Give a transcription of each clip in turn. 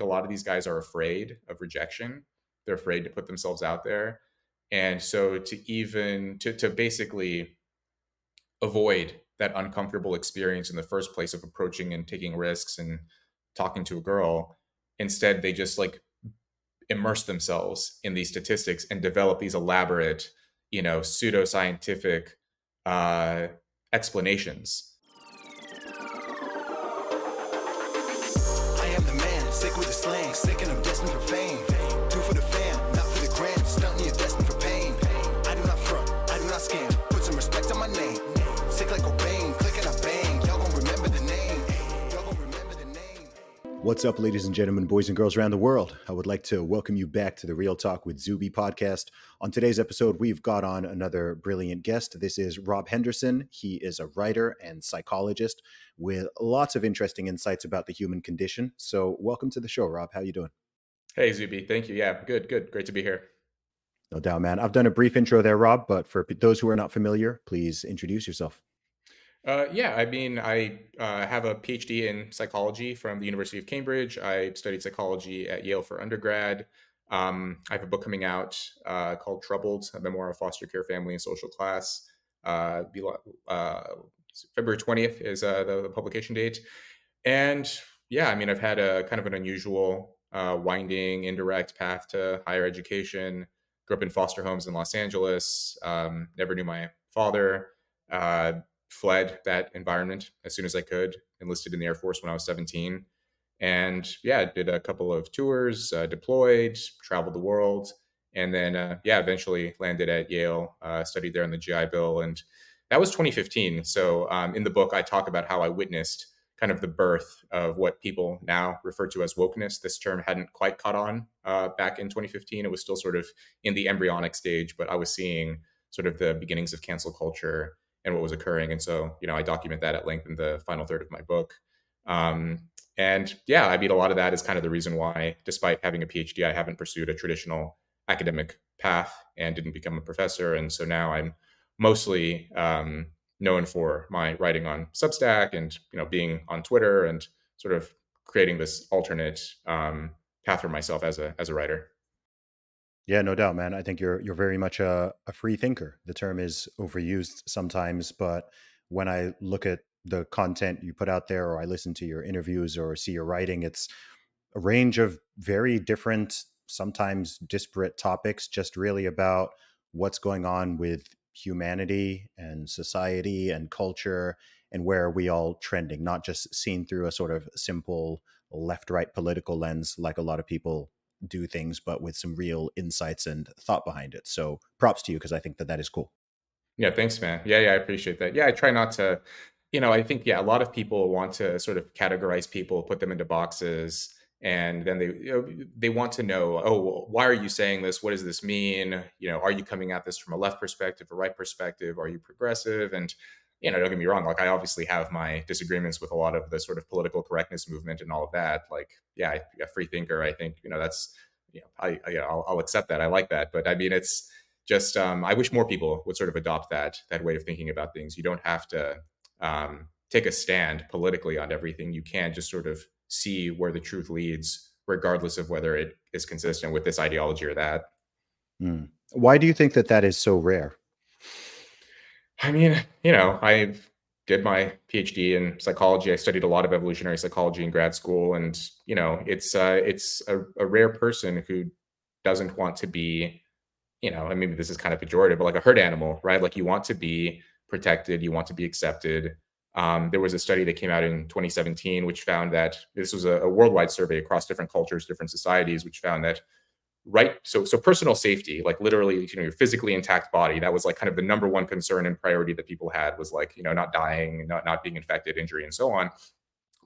think a lot of these guys are afraid of rejection. They're afraid to put themselves out there. And so to even to to basically avoid that uncomfortable experience in the first place of approaching and taking risks and talking to a girl, instead they just like immerse themselves in these statistics and develop these elaborate, you know, pseudoscientific uh, explanations Sick with the slang, sick and I'm destined for fame. Do for the fam, not for the gram. Stunting, you're What's up, ladies and gentlemen, boys and girls around the world? I would like to welcome you back to the Real Talk with Zuby podcast. On today's episode, we've got on another brilliant guest. This is Rob Henderson. He is a writer and psychologist with lots of interesting insights about the human condition. So, welcome to the show, Rob. How you doing? Hey, Zuby. Thank you. Yeah, good, good. Great to be here. No doubt, man. I've done a brief intro there, Rob, but for those who are not familiar, please introduce yourself. Uh, yeah, I mean, I uh, have a PhD in psychology from the University of Cambridge. I studied psychology at Yale for undergrad. Um, I have a book coming out uh, called Troubled, a memoir of foster care family and social class. Uh, uh, February 20th is uh, the, the, publication date. And yeah, I mean, I've had a kind of an unusual, winding, indirect path to higher education. Grew up in foster homes in Los Angeles. Um, never knew my father. Uh, fled that environment as soon as I could. Enlisted in the Air Force when I was 17. And yeah, did a couple of tours, uh, deployed, traveled the world. And then, uh, yeah, eventually landed at Yale, uh, studied there on the GI Bill, and that was 2015. So um, in the book, I talk about how I witnessed kind of the birth of what people now refer to as wokeness. This term hadn't quite caught on uh, back in 2015. It was still sort of in the embryonic stage, but I was seeing sort of the beginnings of cancel culture and what was occurring. And so, you know, I document that at length in the final third of my book. Um, and yeah, I mean, a lot of that is kind of the reason why, despite having a PhD, I haven't pursued a traditional academic path and didn't become a professor. And so now I'm mostly um, known for my writing on Substack and you know being on Twitter and sort of creating this alternate um, path for myself as a as a writer. Yeah, no doubt, man. I think you're you're very much a, a free thinker. The term is overused sometimes, but when I look at the content you put out there, or I listen to your interviews or see your writing, it's a range of very different, sometimes disparate topics, just really about what's going on with humanity and society and culture and where are we all trending, not just seen through a sort of simple left right political lens like a lot of people do things, but with some real insights and thought behind it. So props to you because I think that that is cool. Yeah, thanks, man. Yeah, yeah, I appreciate that. Yeah, I try not to, you know, I think, yeah, a lot of people want to sort of categorize people, put them into boxes and then they you know, they want to know oh well, why are you saying this what does this mean you know are you coming at this from a left perspective a right perspective are you progressive and you know don't get me wrong like i obviously have my disagreements with a lot of the sort of political correctness movement and all of that like yeah a free thinker i think you know that's you know i, I will I'll accept that i like that but i mean it's just um, i wish more people would sort of adopt that that way of thinking about things you don't have to um, take a stand politically on everything you can just sort of see where the truth leads, regardless of whether it is consistent with this ideology or that. Mm. Why do you think that that is so rare? I mean, you know, I did my PhD in psychology. I studied a lot of evolutionary psychology in grad school, and you know, it's uh, it's a, a rare person who doesn't want to be, you know, I mean, this is kind of pejorative, but like a herd animal, right? Like you want to be protected, you want to be accepted, um, there was a study that came out in 2017, which found that this was a, a, worldwide survey across different cultures, different societies, which found that right, so so personal safety, like literally, you know, your physically intact body, that was like kind of the number one concern and priority that people had was like, you know, not dying, not not being infected, injury, and so on.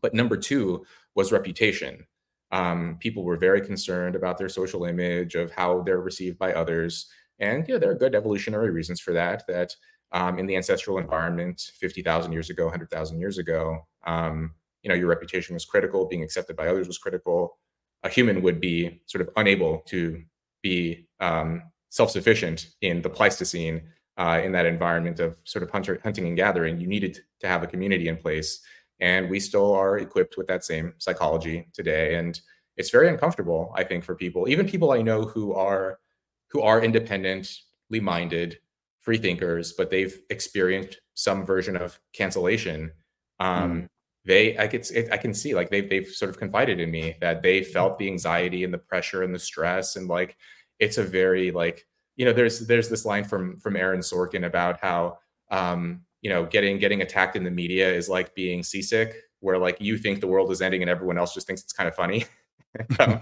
But number two was reputation. Um, people were very concerned about their social image, of how they're received by others, and yeah, there are good evolutionary reasons for that. That um, in the ancestral environment 50,000 years ago, 100,000 years ago, um, you know, your reputation was critical, being accepted by others was critical. A human would be sort of unable to be um, self-sufficient in the Pleistocene uh, in that environment of sort of hunter, hunting and gathering. You needed to have a community in place, and we still are equipped with that same psychology today. And it's very uncomfortable i think for people even people i know who are who are independently minded free thinkers but they've experienced some version of cancellation um mm. They i could i can see like they've, they've sort of confided in me that they felt the anxiety and the pressure and the stress and like it's a very like you know there's there's this line from from aaron sorkin about how um you know getting getting attacked in the media is like being seasick where like you think the world is ending and everyone else just thinks it's kind of funny. Um,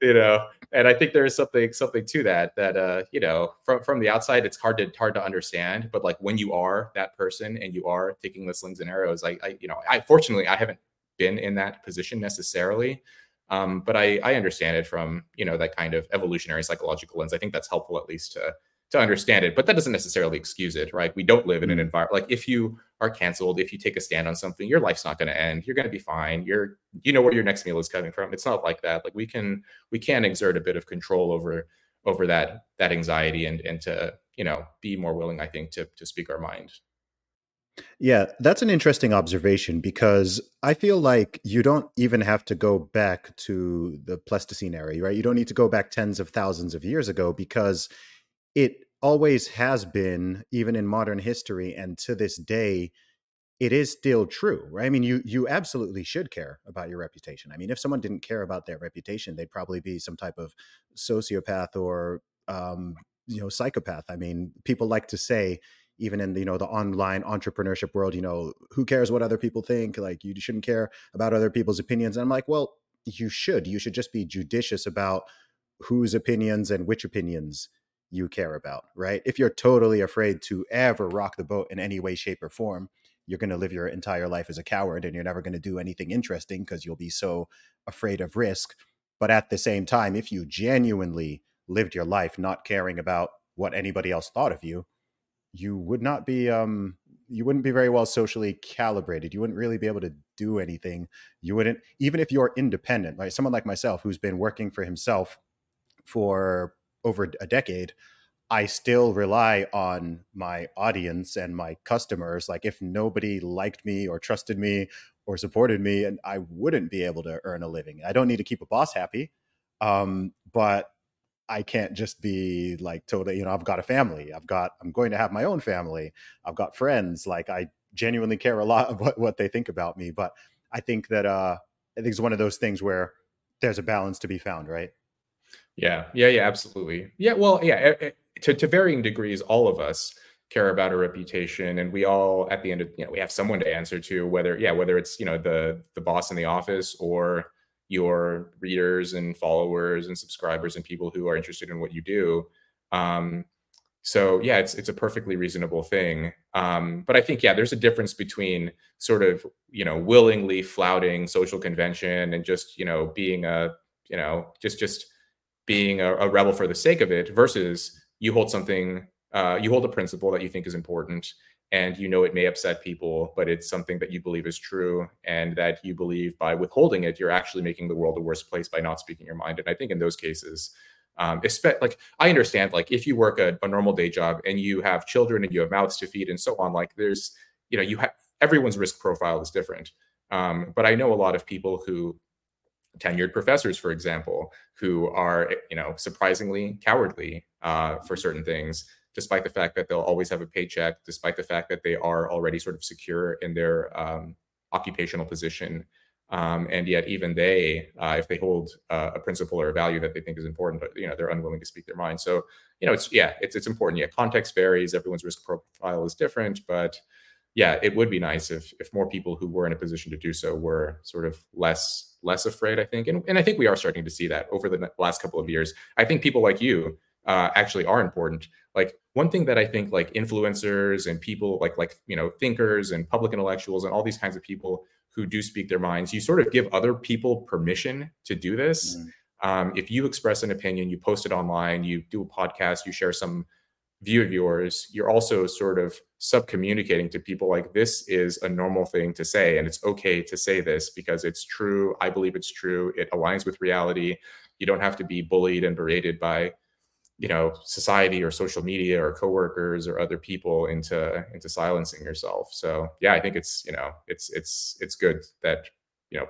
you know and i think there is something something to that that uh you know from from the outside it's hard to hard to understand but like when you are that person and you are taking the slings and arrows I, I you know i fortunately i haven't been in that position necessarily um, but I, I understand it from you know that kind of evolutionary psychological lens. I think that's helpful at least to to understand it, but that doesn't necessarily excuse it, right? We don't live in an mm. environment like if you are canceled, if you take a stand on something, your life's not going to end. You're going to be fine. You're you know where your next meal is coming from. It's not like that. Like we can we can exert a bit of control over over that that anxiety and and to you know be more willing, I think, to to speak our mind. Yeah, that's an interesting observation because I feel like you don't even have to go back to the Pleistocene era, right? You don't need to go back tens of thousands of years ago because it always has been, even in modern history and to this day, it is still true, right? I mean, you you absolutely should care about your reputation. I mean, if someone didn't care about their reputation, they'd probably be some type of sociopath or um, you know psychopath. I mean, people like to say even in you know the online entrepreneurship world you know who cares what other people think like you shouldn't care about other people's opinions and i'm like well you should you should just be judicious about whose opinions and which opinions you care about right? If you're totally afraid to ever rock the boat in any way shape or form you're going to live your entire life as a coward and you're never going to do anything interesting because you'll be so afraid of risk. But at the same time if you genuinely lived your life not caring about what anybody else thought of you you would not be um you wouldn't be very well socially calibrated. You wouldn't really be able to do anything. You wouldn't even if you're independent like someone like myself who's been working for himself for over a decade i still rely on my audience and my customers like if nobody liked me or trusted me or supported me and i wouldn't be able to earn a living i don't need to keep a boss happy um, but I can't just be like totally, you know, I've got a family. I've got, I'm going to have my own family. I've got friends. Like I genuinely care a lot of what, what they think about me. But I think that, uh, I think it's one of those things where there's a balance to be found, right? Yeah. Yeah. Yeah. Absolutely. Yeah. Well, yeah. It, it, to, to varying degrees, all of us care about a reputation and we all at the end of you know we have someone to answer to whether yeah whether it's you know the the boss in the office or your readers and followers and subscribers and people who are interested in what you do. Um, so yeah, it's it's a perfectly reasonable thing. Um, but I think yeah, there's a difference between sort of you know willingly flouting social convention and just you know being a you know just just being a, a rebel for the sake of it versus you hold something uh, you hold a principle that you think is important and you know it may upset people, but it's something that you believe is true and that you believe by withholding it, you're actually making the world a worse place by not speaking your mind. And I think in those cases, um, like I understand, like if you work a, a normal day job and you have children and you have mouths to feed and so on, like there's, you know, you have everyone's risk profile is different. Um, but I know a lot of people who tenured professors, for example, who are, you know, surprisingly cowardly uh, for certain things despite the fact that they'll always have a paycheck, despite the fact that they are already sort of secure in their um, occupational position. Um, and yet, even they, uh, if they hold uh, a principle or a value that they think is important, but you know they're unwilling to speak their mind. So, you know, it's yeah, it's it's important. Yeah, context varies. Everyone's risk profile is different, but yeah, it would be nice if if more people who were in a position to do so were sort of less less afraid. I think, and and I think we are starting to see that over the last couple of years. I think people like you uh, actually are important. Like one thing that I think like influencers and people like like you know thinkers and public intellectuals and all these kinds of people who do speak their minds, you sort of give other people permission to do this. Mm. Um, if you express an opinion, you post it online, you do a podcast, you share some view of yours, you're also sort of sub communicating to people like this is a normal thing to say, and it's okay to say this because it's true. I believe it's true. It aligns with reality. You don't have to be bullied and berated by you know society or social media or coworkers or other people into into silencing yourself so yeah i think it's you know it's it's it's good that you know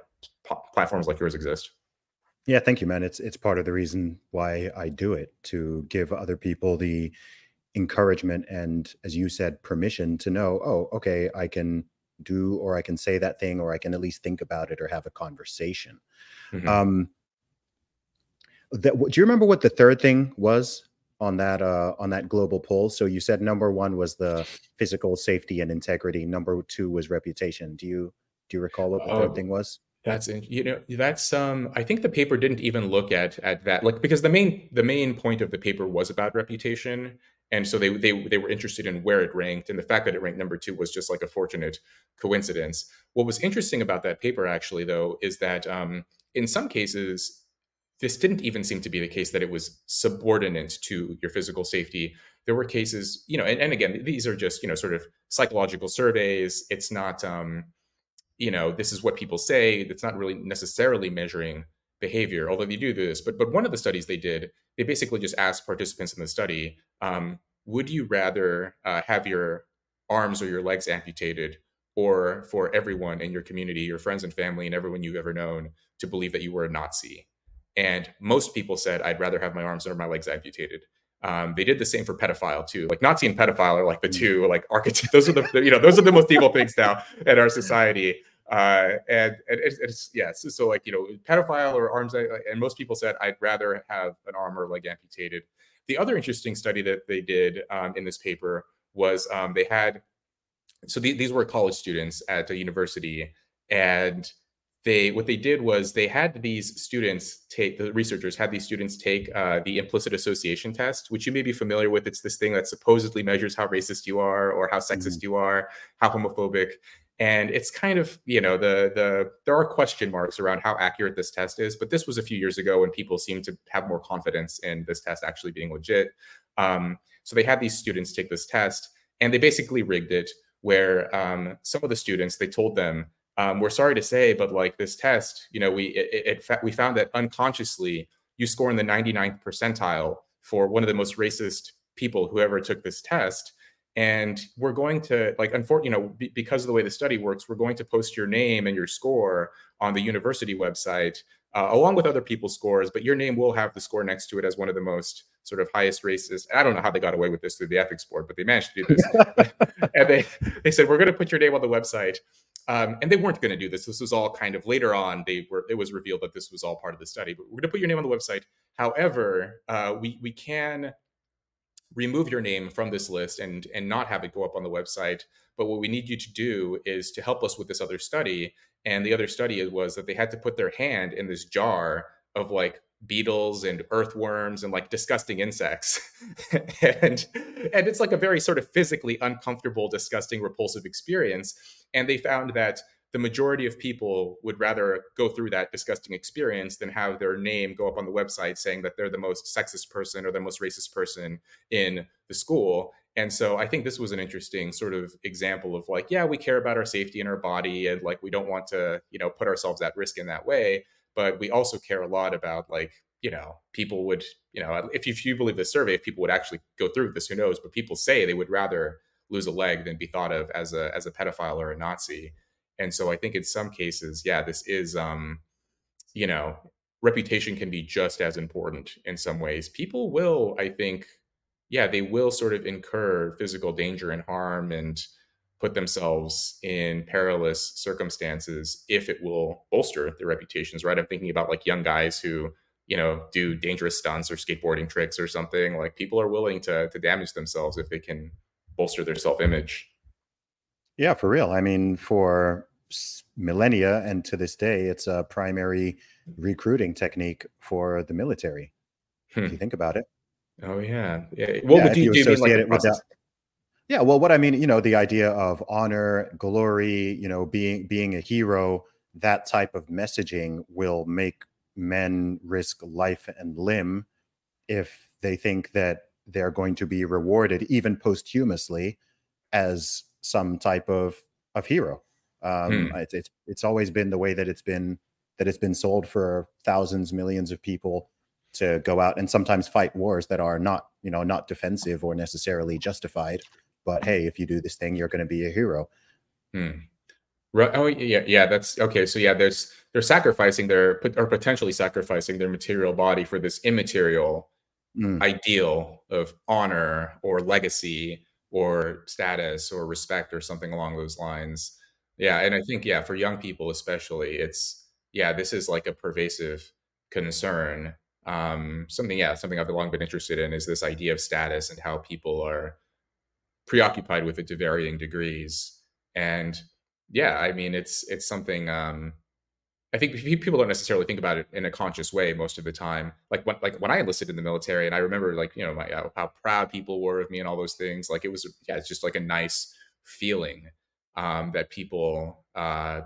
p- platforms like yours exist Yeah, thank you, man. It's it's part of the reason why I do it to give other people the encouragement and, as you said, permission to know, oh, okay, I can do or I can say that thing or I can at least think about it or have a conversation. hmm Um, that, do you remember what the third thing was on that uh, on that global poll? So you said number one was the physical safety and integrity. Number two was reputation. Do you do you recall what the third Oh, thing was? That's you know that's um I think the paper didn't even look at at that like because the main the main point of the paper was about reputation and so they they they were interested in where it ranked and the fact that it ranked number 2 was just like a fortunate coincidence. What was interesting about that paper actually though is that um in some cases this didn't even seem to be the case that it was subordinate to your physical safety. There were cases, you know, and, and again, these are just, you know, sort of psychological surveys. It's not um you know, this is what people say. It's not really necessarily measuring behavior, although they do this. But but one of the studies they did, they basically just asked participants in the study, um, would you rather uh, have your arms or your legs amputated, or for everyone in your community, your friends and family, and everyone you've ever known to believe that you were a Nazi? And most people said, I'd rather have my arms or my legs amputated. Um, they did the same for pedophile too. Like Nazi and pedophile are like the Mm. two like archetypes. Those are the you know those are the most evil things now in our society uh, and, and it's, it's yeah, so, so, like you know, pedophile or arms, uh, and most people said I'd rather have an arm or leg amputated. The other interesting study that they did um, in this paper was um, they had so the, these were college students at a university, and they what they did was they had these students take the researchers had these students take uh, the implicit association test, which you may be familiar with. It's this thing that supposedly measures how racist you are or how sexist you are, how homophobic and it's kind of you know the the there are question marks around how accurate this test is but this was a few years ago when people seemed to have more confidence in this test actually being legit. Um, so they had these students take this test and they basically rigged it where um, some of the students they told them um, we're sorry to say but like this test you know we it, it, we found that unconsciously you score in the 99th percentile for one of the most racist people who ever took this test and we're going to like unfortunately you know be, because of the way the study works we're going to post your name and your score on the university website uh, along with other people's scores but your name will have the score next to it as one of the most sort of highest racist i don't know how they got away with this through the ethics board but they managed to do this. And they they said we're going to put your name on the website. Um, and they weren't going to do this. This was all kind of later on they were it was revealed that this was all part of the study but we're going to put your name on the website. However uh, we we can remove your name from this list and and not have it go up on the website. But what we need you to do is to help us with this other study. And the other study was that they had to put their hand in this jar of like beetles and earthworms and like disgusting insects. And and it's like a very sort of physically uncomfortable disgusting repulsive experience. And they found that the majority of people would rather go through that disgusting experience than have their name go up on the website saying that they're the most sexist person or the most racist person in the school. And so I think this was an interesting sort of example of like, yeah, we care about our safety and our body and like we don't want to, you know, put ourselves at risk in that way, but we also care a lot about like, you know, people would, you know, if you, if you believe the survey, if people would actually go through this, who knows? But people say they would rather lose a leg than be thought of as a as a pedophile or a Nazi. And so I think in some cases, yeah, this is um, you know, reputation can be just as important in some ways. People will, I think, yeah, they will sort of incur physical danger and harm and put themselves in perilous circumstances if it will bolster their reputations, right? I'm thinking about like young guys who, you know, do dangerous stunts or skateboarding tricks or something. Like people are willing to to damage themselves if they can bolster their self-image. Yeah, for real. I mean, for millennia and to this day, it's a primary recruiting technique for the military. If you Hmm. think about it. Oh yeah. Yeah. What Yeah, would you you? You mean like associate it with that. Yeah, well, what I mean, you know, the idea of honor, glory, you know, being being a hero, that type of messaging will make men risk life and limb if they think that they're going to be rewarded, even posthumously, as some type of of hero. Um, Hmm. it's it's it's always been the way that it's been that it's been sold for thousands, millions of people to go out and sometimes fight wars that are not, you know, not defensive or necessarily justified. But hey, if you do this thing, you're going to be a hero. Hmm. Right. Oh, yeah, yeah. That's okay. So yeah, there's they're sacrificing their or potentially sacrificing their material body for this immaterial Mm. ideal of honor or legacy or status or respect or something along those lines. Yeah, and I think yeah, for young people especially, it's yeah, this is like a pervasive concern. Um, something yeah, something I've long been interested in is this idea of status and how people are preoccupied with it to varying degrees. And yeah, I mean, it's it's something um, I think people don't necessarily think about it in a conscious way most of the time. Like when like when I enlisted in the military, and I remember like you know my, how, how proud people were of me and all those things. Like it was yeah, it's just like a nice feeling um, that people uh,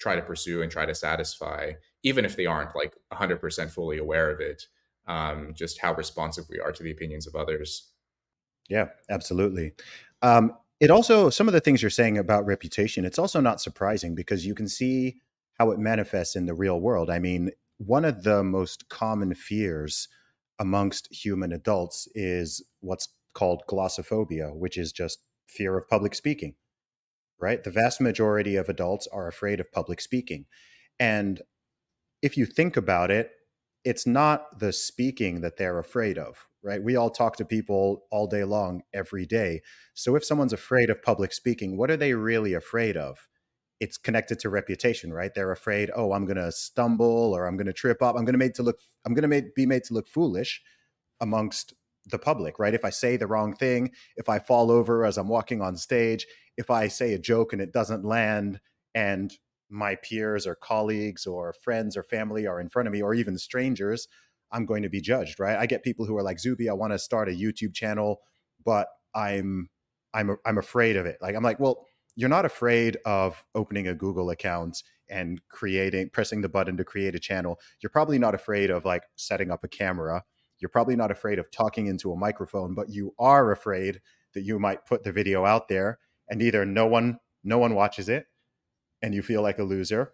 try to pursue and try to satisfy, even if they aren't like 100% fully aware of it. Um, just how responsive we are to the opinions of others. Yeah, absolutely. Um, it also some of the things you're saying about reputation. It's also not surprising because you can see how it manifests in the real world. I mean, one of the most common fears amongst human adults is what's called glossophobia, which is just fear of public speaking, right? The vast majority of adults are afraid of public speaking. And if you think about it, it's not the speaking that they're afraid of, right? We all talk to people all day long, every day. So if someone's afraid of public speaking, what are they really afraid of? it's connected to reputation, right? They're afraid, oh, I'm going to stumble or I'm going to trip up. I'm going to to look I'm going to be made to look foolish amongst the public, right? If I say the wrong thing, if I fall over as I'm walking on stage, if I say a joke and it doesn't land and my peers or colleagues or friends or family are in front of me or even strangers, I'm going to be judged, right? I get people who are like, Zuby, I want to start a YouTube channel, but I'm I'm I'm afraid of it. Like I'm like, well, you're not afraid of opening a Google account and creating pressing the button to create a channel. You're probably not afraid of like setting up a camera. You're probably not afraid of talking into a microphone, but you are afraid that you might put the video out there and either no one no one watches it and you feel like a loser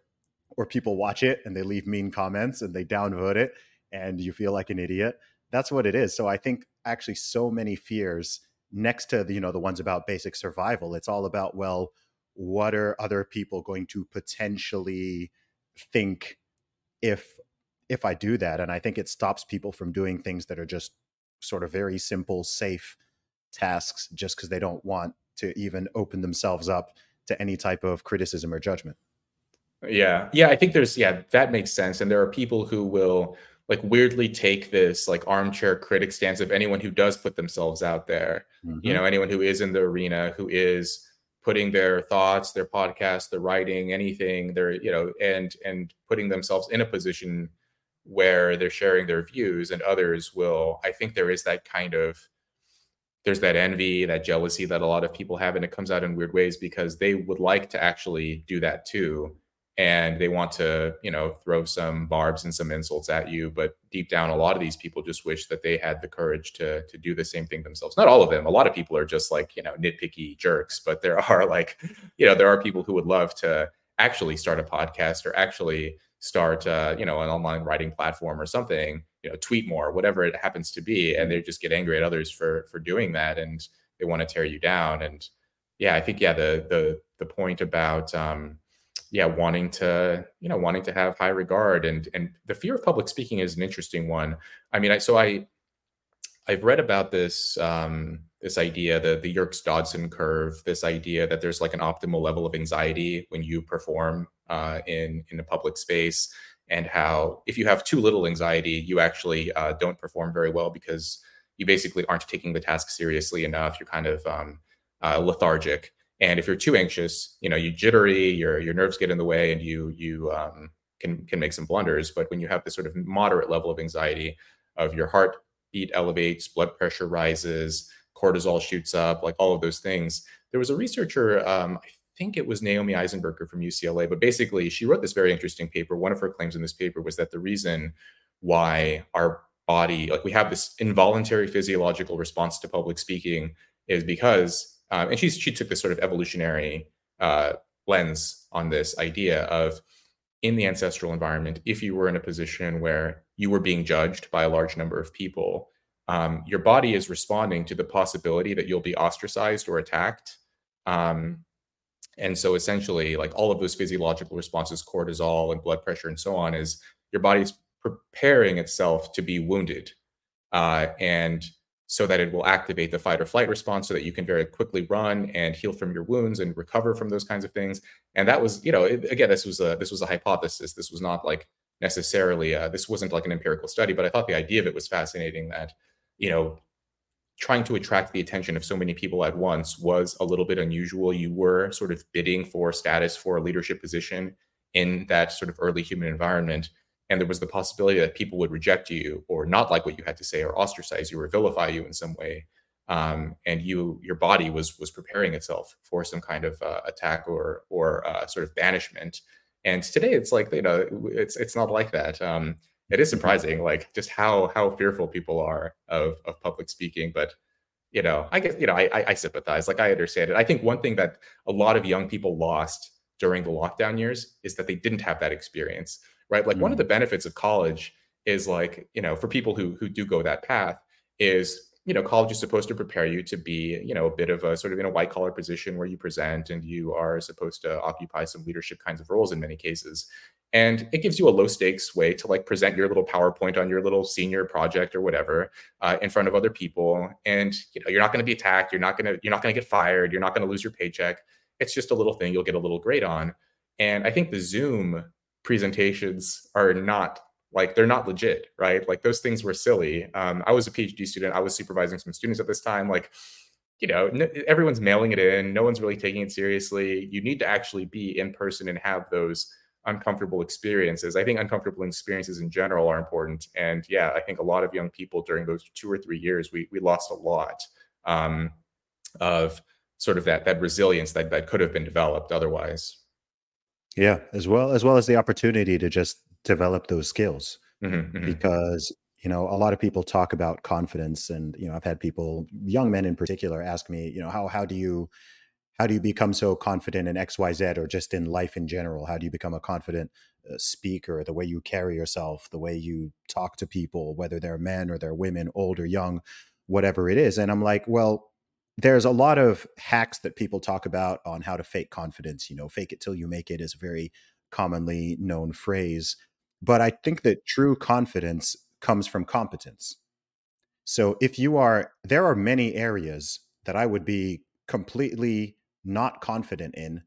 or people watch it and they leave mean comments and they downvote it and you feel like an idiot. That's what it is. So I think actually so many fears next to the, you know the ones about basic survival it's all about well what are other people going to potentially think if if i do that and i think it stops people from doing things that are just sort of very simple safe tasks just because they don't want to even open themselves up to any type of criticism or judgment. Yeah. Yeah i think there's yeah that makes sense. And there are people who will like weirdly take this like armchair critic stance of anyone who does put themselves out there. Mm-hmm. you know anyone who is in the arena who is putting their thoughts their podcast their writing anything their you know and and putting themselves in a position where they're sharing their views and others will i think there is that kind of there's that envy that jealousy that a lot of people have and it comes out in weird ways because they would like to actually do that too. And they want to you know throw some barbs and some insults at you but deep down a lot of these people just wish that they had the courage to to do the same thing themselves. Not all of them. A lot of people are just like you know nitpicky jerks but there are like you know there are people who would love to actually start a podcast or actually start uh, you know an online writing platform or something you know tweet more whatever it happens to be and they just get angry at others for for doing that and they want to tear you down and yeah i think yeah the the the point about um yeah wanting to you know wanting to have high regard and and the fear of public speaking is an interesting one. I mean i so i i've read about this um this idea the the yerkes dodson curve this idea that there's like an optimal level of anxiety when you perform uh, in in a public space and how if you have too little anxiety you actually uh, don't perform very well because you basically aren't taking the task seriously enough you're kind of um, uh, lethargic and if you're too anxious, you know, you jittery, your your nerves get in the way, and you you um, can can make some blunders. But when you have this sort of moderate level of anxiety, of your heartbeat elevates, blood pressure rises, cortisol shoots up, like all of those things. There was a researcher, um, I think it was Naomi Eisenberger from UCLA, but basically she wrote this very interesting paper. One of her claims in this paper was that the reason why our body, like we have this involuntary physiological response to public speaking, is because um, and she she took this sort of evolutionary uh, lens on this idea of in the ancestral environment, if you were in a position where you were being judged by a large number of people, um, your body is responding to the possibility that you'll be ostracized or attacked. Um, And so essentially, like all of those physiological responses, cortisol and blood pressure and so on, is your body's preparing itself to be wounded. Uh, and so that it will activate the fight or flight response so that you can very quickly run and heal from your wounds and recover from those kinds of things. And that was, you know, it, again, this was a this was a hypothesis. This was not like necessarily a, this wasn't like an empirical study, but I thought the idea of it was fascinating that, you know, trying to attract the attention of so many people at once was a little bit unusual. You were sort of bidding for status for a leadership position in that sort of early human environment. And there was the possibility that people would reject you or not like what you had to say or ostracize you or vilify you in some way. Um, and you, your body was was preparing itself for some kind of uh, attack or or uh, sort of banishment. And today, it's like you know, it's it's not like that. Um, it is surprising, like just how how fearful people are of of public speaking. But you know, I guess you know, I, I sympathize. Like I understand it. I think one thing that a lot of young people lost during the lockdown years is that they didn't have that experience, right? Like mm. one of the mm. benefits of college is like you know, for people who who do go that path, is you know, college is supposed to prepare you to be, you know, a bit of a sort of in a white collar position where you present and you are supposed to occupy some leadership kinds of roles in many cases and it gives you a low stakes way to like present your little powerpoint on your little senior project or whatever uh, in front of other people. And you know you're not going to be attacked. You're not going to you're not going to get fired. You're not going to lose your paycheck. It's just a little thing you'll get a little grade on. And i think the zoom presentations are not like they're not legit right? Like those things were silly. Um, i was a phd student. I was supervising some students at this time. Like you know everyone's mailing it in. No one's really taking it seriously. You need to actually be in person and have those uncomfortable experiences. I think uncomfortable experiences in general are important. And yeah, I think a lot of young people during those two or three years, we we lost a lot um, of sort of that that resilience that that could have been developed otherwise. Yeah, as well as well as the opportunity to just develop those skills, mm-hmm, mm-hmm. because you know a lot of people talk about confidence, and you know I've had people, young men in particular, ask me, you know, how how do you how do you become so confident in xyz or just in life in general? How do you become a confident uh, speaker? The way you carry yourself the way you talk to people whether they're men or they're women old or young whatever it is. And i'm like well there's a lot of hacks that people talk about on how to fake confidence you know fake it till you make it is a very commonly known phrase. But i think that true confidence comes from competence. So if you are there are many areas that i would be completely not confident in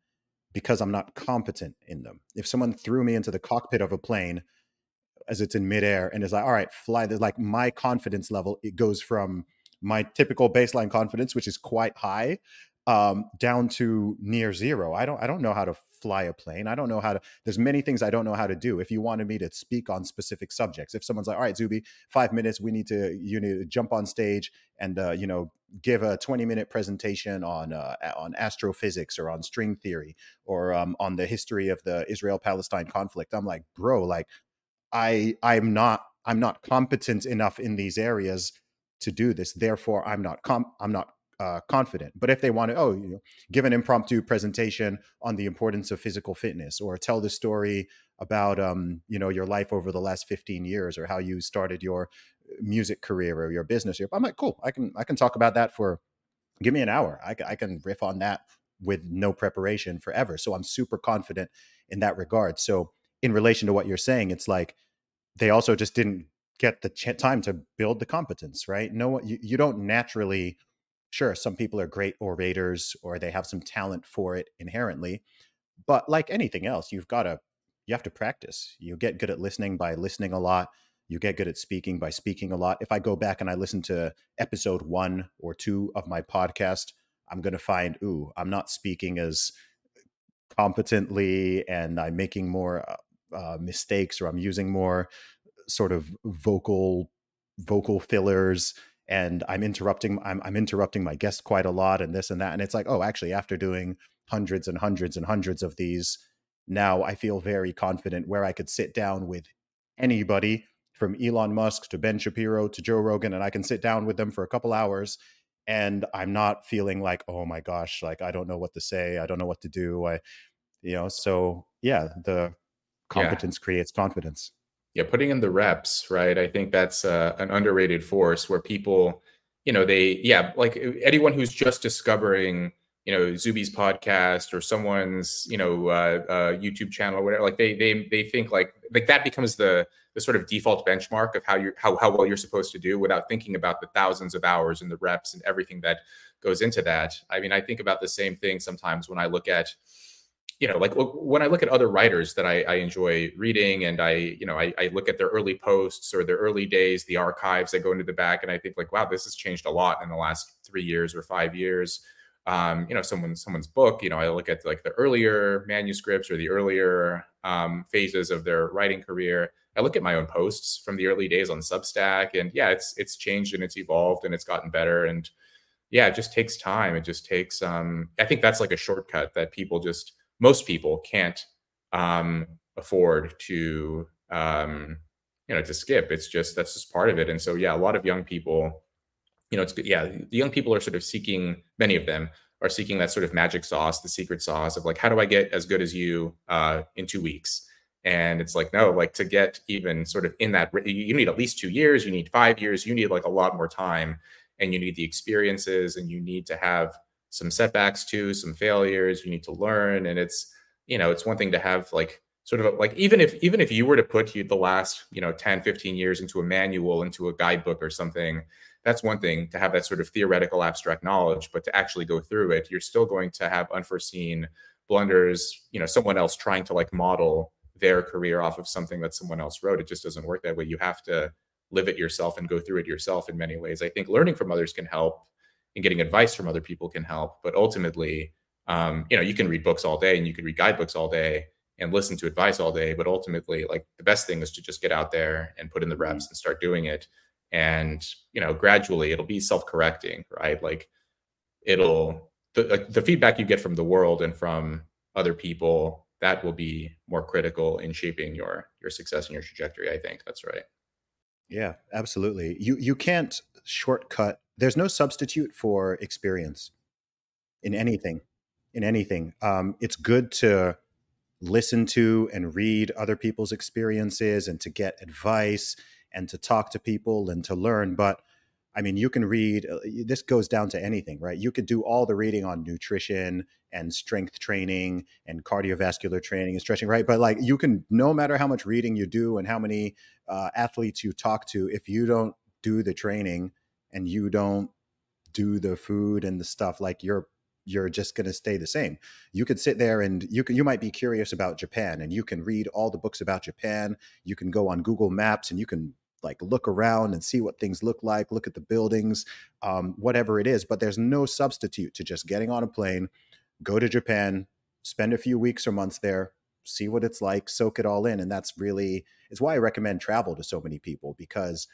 because I'm not competent in them. If someone threw me into the cockpit of a plane as it's in midair and is like, all right, fly, there's like my confidence level, it goes from my typical baseline confidence, which is quite high, um, down to near zero. I don't I don't know how to fly a plane. I don't know how to. There's many things I don't know how to do. If you wanted me to speak on specific subjects, if someone's like, "All right, Zuby, five minutes. We need to you need to jump on stage and uh, you know give a 20 minute presentation on uh, on astrophysics or on string theory or um, on the history of the Israel Palestine conflict." I'm like, bro, like I I'm not I'm not competent enough in these areas to do this. Therefore, I'm not com- I'm not uh, confident. But if they want to, oh, you know, give an impromptu presentation on the importance of physical fitness, or tell the story about, um, you know, your life over the last 15 years, or how you started your music career or your business, I'm like, cool, I can I can talk about that for, give me an hour. I, I can riff on that with no preparation forever. So I'm super confident in that regard. So in relation to what you're saying, it's like they also just didn't get the ch- time to build the competence, right? No, you, you don't naturally sure some people are great orators or they have some talent for it inherently but like anything else you've got to you have to practice. You get good at listening by listening a lot. You get good at speaking by speaking a lot. If i go back and i listen to episode 1 or 2 of my podcast i'm going to find ooh i'm not speaking as competently and i'm making more uh, uh mistakes or i'm using more sort of vocal vocal fillers and I'm interrupting I'm, I'm interrupting my guest quite a lot and this and that and it's like oh actually after doing hundreds and hundreds and hundreds of these now I feel very confident where I could sit down with anybody from Elon Musk to Ben Shapiro to Joe Rogan and I can sit down with them for a couple hours and I'm not feeling like oh my gosh like I don't know what to say I don't know what to do I you know so yeah the competence yeah. creates confidence yeah, putting in the reps, right? I think that's uh, an underrated force where people, you know, they, yeah, like anyone who's just discovering, you know Zuby's podcast or someone's you know uh, uh, YouTube channel or whatever. Like they they they think like like that becomes the the sort of default benchmark of how you how how well you're supposed to do without thinking about the thousands of hours and the reps and everything that goes into that. I mean, I think about the same thing sometimes when I look at you know like when i look at other writers that i, I enjoy reading and i you know I, I, look at their early posts or their early days the archives that go into the back and i think like wow this has changed a lot in the last three years or five years. Um, you know someone someone's book you know i look at like the earlier manuscripts or the earlier um, phases of their writing career. I look at my own posts from the early days on substack and yeah it's it's changed and it's evolved and it's gotten better and yeah it just takes time. It just takes um, i think that's like a shortcut that people just most people can't um, afford to um, you know to skip it's just that's just part of it and so yeah a lot of young people you know, it's yeah, the young people are sort of seeking, many of them are seeking that sort of magic sauce, the secret sauce of like, how do I get as good as you uh, in two weeks? And it's like, no, like to get even sort of in that, you need at least two years, you need five years, you need like a lot more time, and you need the experiences, and you need to have some setbacks too, some failures. You need to learn, and it's you know, it's one thing to have like sort of like even if even if you were to put you the last you know 10 15 years into a manual into a guidebook or something that's one thing to have that sort of theoretical abstract knowledge but to actually go through it you're still going to have unforeseen blunders you know someone else trying to like model their career off of something that someone else wrote it just doesn't work that way you have to live it yourself and go through it yourself in many ways i think learning from others can help and getting advice from other people can help but ultimately um, you know you can read books all day and you can read guidebooks all day and listen to advice all day but ultimately like the best thing is to just get out there and put in the mm-hmm. reps and start doing it. And you know gradually it'll be self-correcting right? Like it'll the, the feedback you get from the world and from other people that will be more critical in shaping your your success and your trajectory i think. That's right. Yeah absolutely. You you can't shortcut there's no substitute for experience in anything in anything um, it's good to listen to and read other people's experiences and to get advice and to talk to people and to learn. But I mean, you can read, uh, this goes down to anything, right? You could do all the reading on nutrition and strength training and cardiovascular training and stretching, right? But like, you can, no matter how much reading you do and how many uh, athletes you talk to, if you don't do the training and you don't do the food and the stuff, like you're you're just going to stay the same. You could sit there and you can you might be curious about Japan and you can read all the books about Japan. You can go on Google Maps and you can like look around and see what things look like, look at the buildings, um, whatever it is. But there's no substitute to just getting on a plane, go to Japan, spend a few weeks or months there, see what it's like, soak it all in, and that's really it's why I recommend travel to so many people because,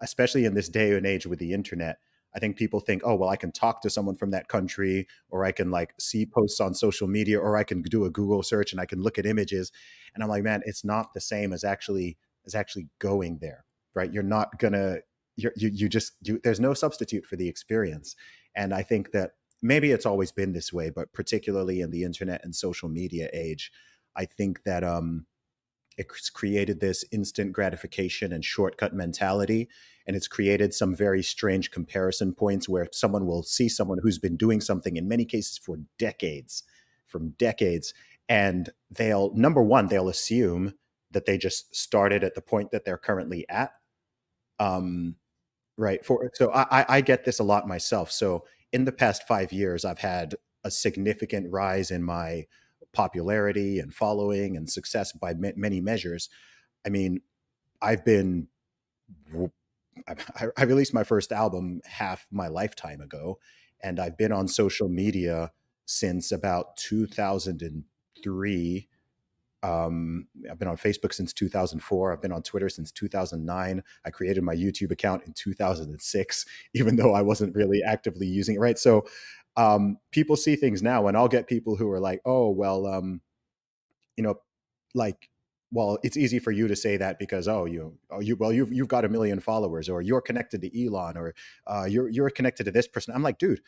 especially in this day and age with the internet, I think people think, oh, well, I can talk to someone from that country, or I can like see posts on social media, or I can do a Google search and I can look at images. And I'm like, man, it's not the same as actually as actually going there, right? You're not gonna, you're, you you just you, there's no substitute for the experience. And I think that maybe it's always been this way, but particularly in the internet and social media age, I think that um, it's created this instant gratification and shortcut mentality and it's created some very strange comparison points where someone will see someone who's been doing something in many cases for decades from decades and they'll number one they'll assume that they just started at the point that they're currently at um right for so i i get this a lot myself. So in the past five years i've had a significant rise in my popularity and following and success by many measures i mean i've been I, I released my first album half my lifetime ago, and I've been on social media since about 2003. Um, I've been on Facebook since 2004. I've been on Twitter since 2009. I created my YouTube account in 2006, even though I wasn't really actively using it. Right. So um, people see things now, and I'll get people who are like, oh, well, um, you know, like well, it's easy for you to say that because oh you oh you well you've you've got a million followers or you're connected to Elon or uh, you're you're connected to this person. I'm like, dude,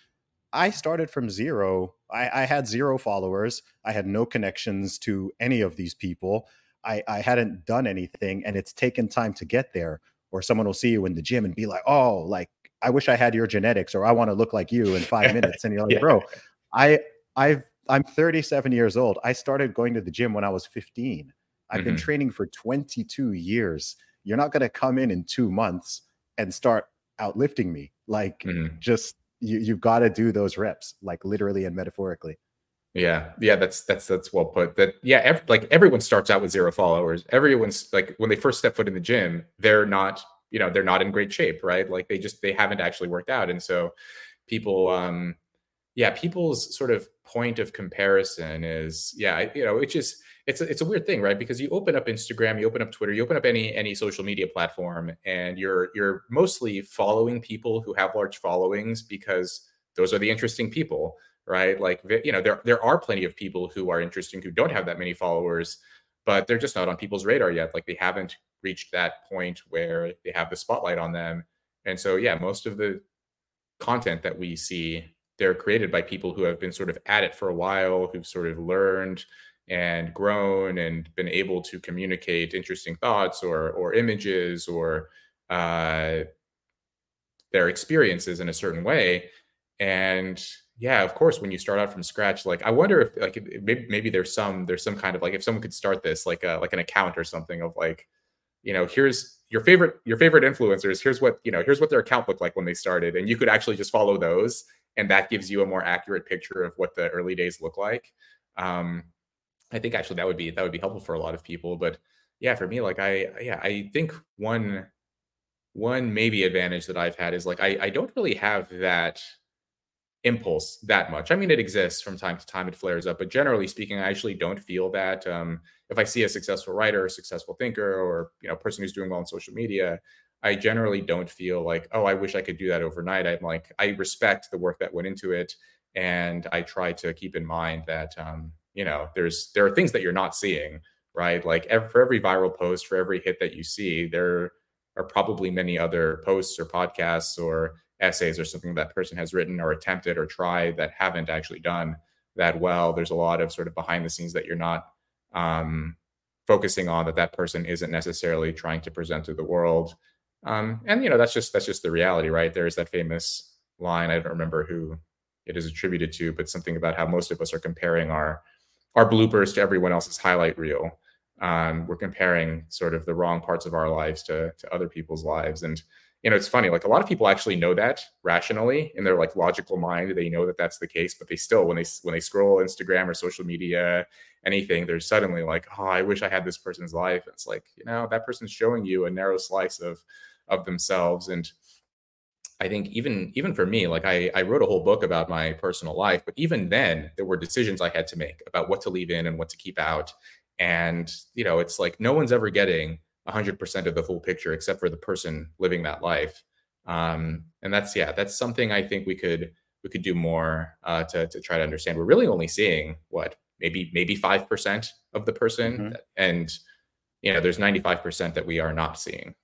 I started from zero. I, I had zero followers. I had no connections to any of these people. I, I hadn't done anything, and it's taken time to get there. Or someone will see you in the gym and be like, oh, like I wish I had your genetics, or I want to look like you in five minutes, and you're like, yeah. bro, I I've I'm 37 years old. I started going to the gym when I was 15. I've mm-hmm. been training for 22 years. You're not going to come in in 2 months and start outlifting me. Like mm-hmm. just you you've got to do those reps like literally and metaphorically. Yeah, yeah, that's that's that's well put. That yeah, ev- like everyone starts out with zero followers. Everyone's like when they first step foot in the gym, they're not you know they're not in great shape, right? Like they just they haven't actually worked out, and so people um yeah people's sort of point of comparison is yeah you know it's just it's a, it's a weird thing right because you open up instagram you open up twitter you open up any any social media platform and you're you're mostly following people who have large followings because those are the interesting people right? Like you know, there there are plenty of people who are interesting who don't have that many followers, but they're just not on people's radar yet. Like they haven't reached that point where they have the spotlight on them. And so yeah, most of the content that we see they're created by people who have been sort of at it for a while, who've sort of learned and grown and been able to communicate interesting thoughts or or images or uh, their experiences in a certain way. And yeah of course when you start out from scratch like i wonder if like maybe, maybe there's some there's some kind of like if someone could start this like a like an account or something of like you know here's your favorite your favorite influencers here's what you know here's what their account looked like when they started and you could actually just follow those and that gives you a more accurate picture of what the early days look like um i think actually that would be that would be helpful for a lot of people but yeah for me like i yeah i think one one maybe advantage that i've had is like i i don't really have that impulse that much. I mean, it exists from time to time, it flares up, but generally speaking, I actually don't feel that. Um, if I see a successful writer, a successful thinker, or you know, person who's doing well on social media, I generally don't feel like, oh, I wish I could do that overnight. I'm like, I respect the work that went into it, and I try to keep in mind that um, you know, there's there are things that you're not seeing, right? Like every, for every viral post, for every hit that you see, there are probably many other posts or podcasts or essays or something that person has written or attempted or tried that haven't actually done that well. There's a lot of sort of behind the scenes that you're not um, focusing on that that person isn't necessarily trying to present to the world. Um, and you know that's just that's just the reality, right? There's that famous line I don't remember who it is attributed to, but something about how most of us are comparing our our bloopers to everyone else's highlight reel. Um, we're comparing sort of the wrong parts of our lives to to other people's lives, and you know it's funny like a lot of people actually know that rationally in their like logical mind they know that that's the case but they still when they when they scroll instagram or social media anything they're suddenly like oh i wish i had this person's life. It's like you know that person's showing you a narrow slice of of themselves and i think even even for me like i i wrote a whole book about my personal life but even then there were decisions i had to make about what to leave in and what to keep out and you know it's like no one's ever getting 100% of the full picture except for the person living that life um, and that's yeah that's something i think we could we could do more uh, to, to try to understand. We're really only seeing what maybe maybe 5% of the person mm-hmm. and you know there's 95% that we are not seeing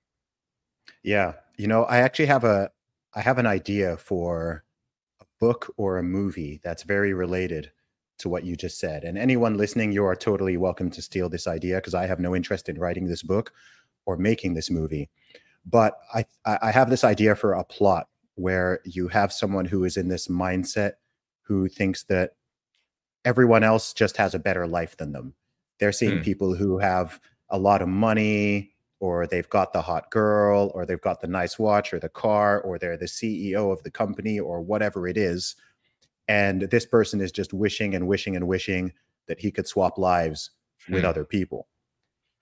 yeah you know i actually have a i have an idea for a book or a movie that's very related to what you just said. And anyone listening, you are totally welcome to steal this idea because I have no interest in writing this book or making this movie. But I, I have this idea for a plot where you have someone who is in this mindset who thinks that everyone else just has a better life than them. They're seeing mm. people who have a lot of money, or they've got the hot girl, or they've got the nice watch or the car, or they're the CEO of the company, or whatever it is and this person is just wishing and wishing and wishing that he could swap lives hmm. with other people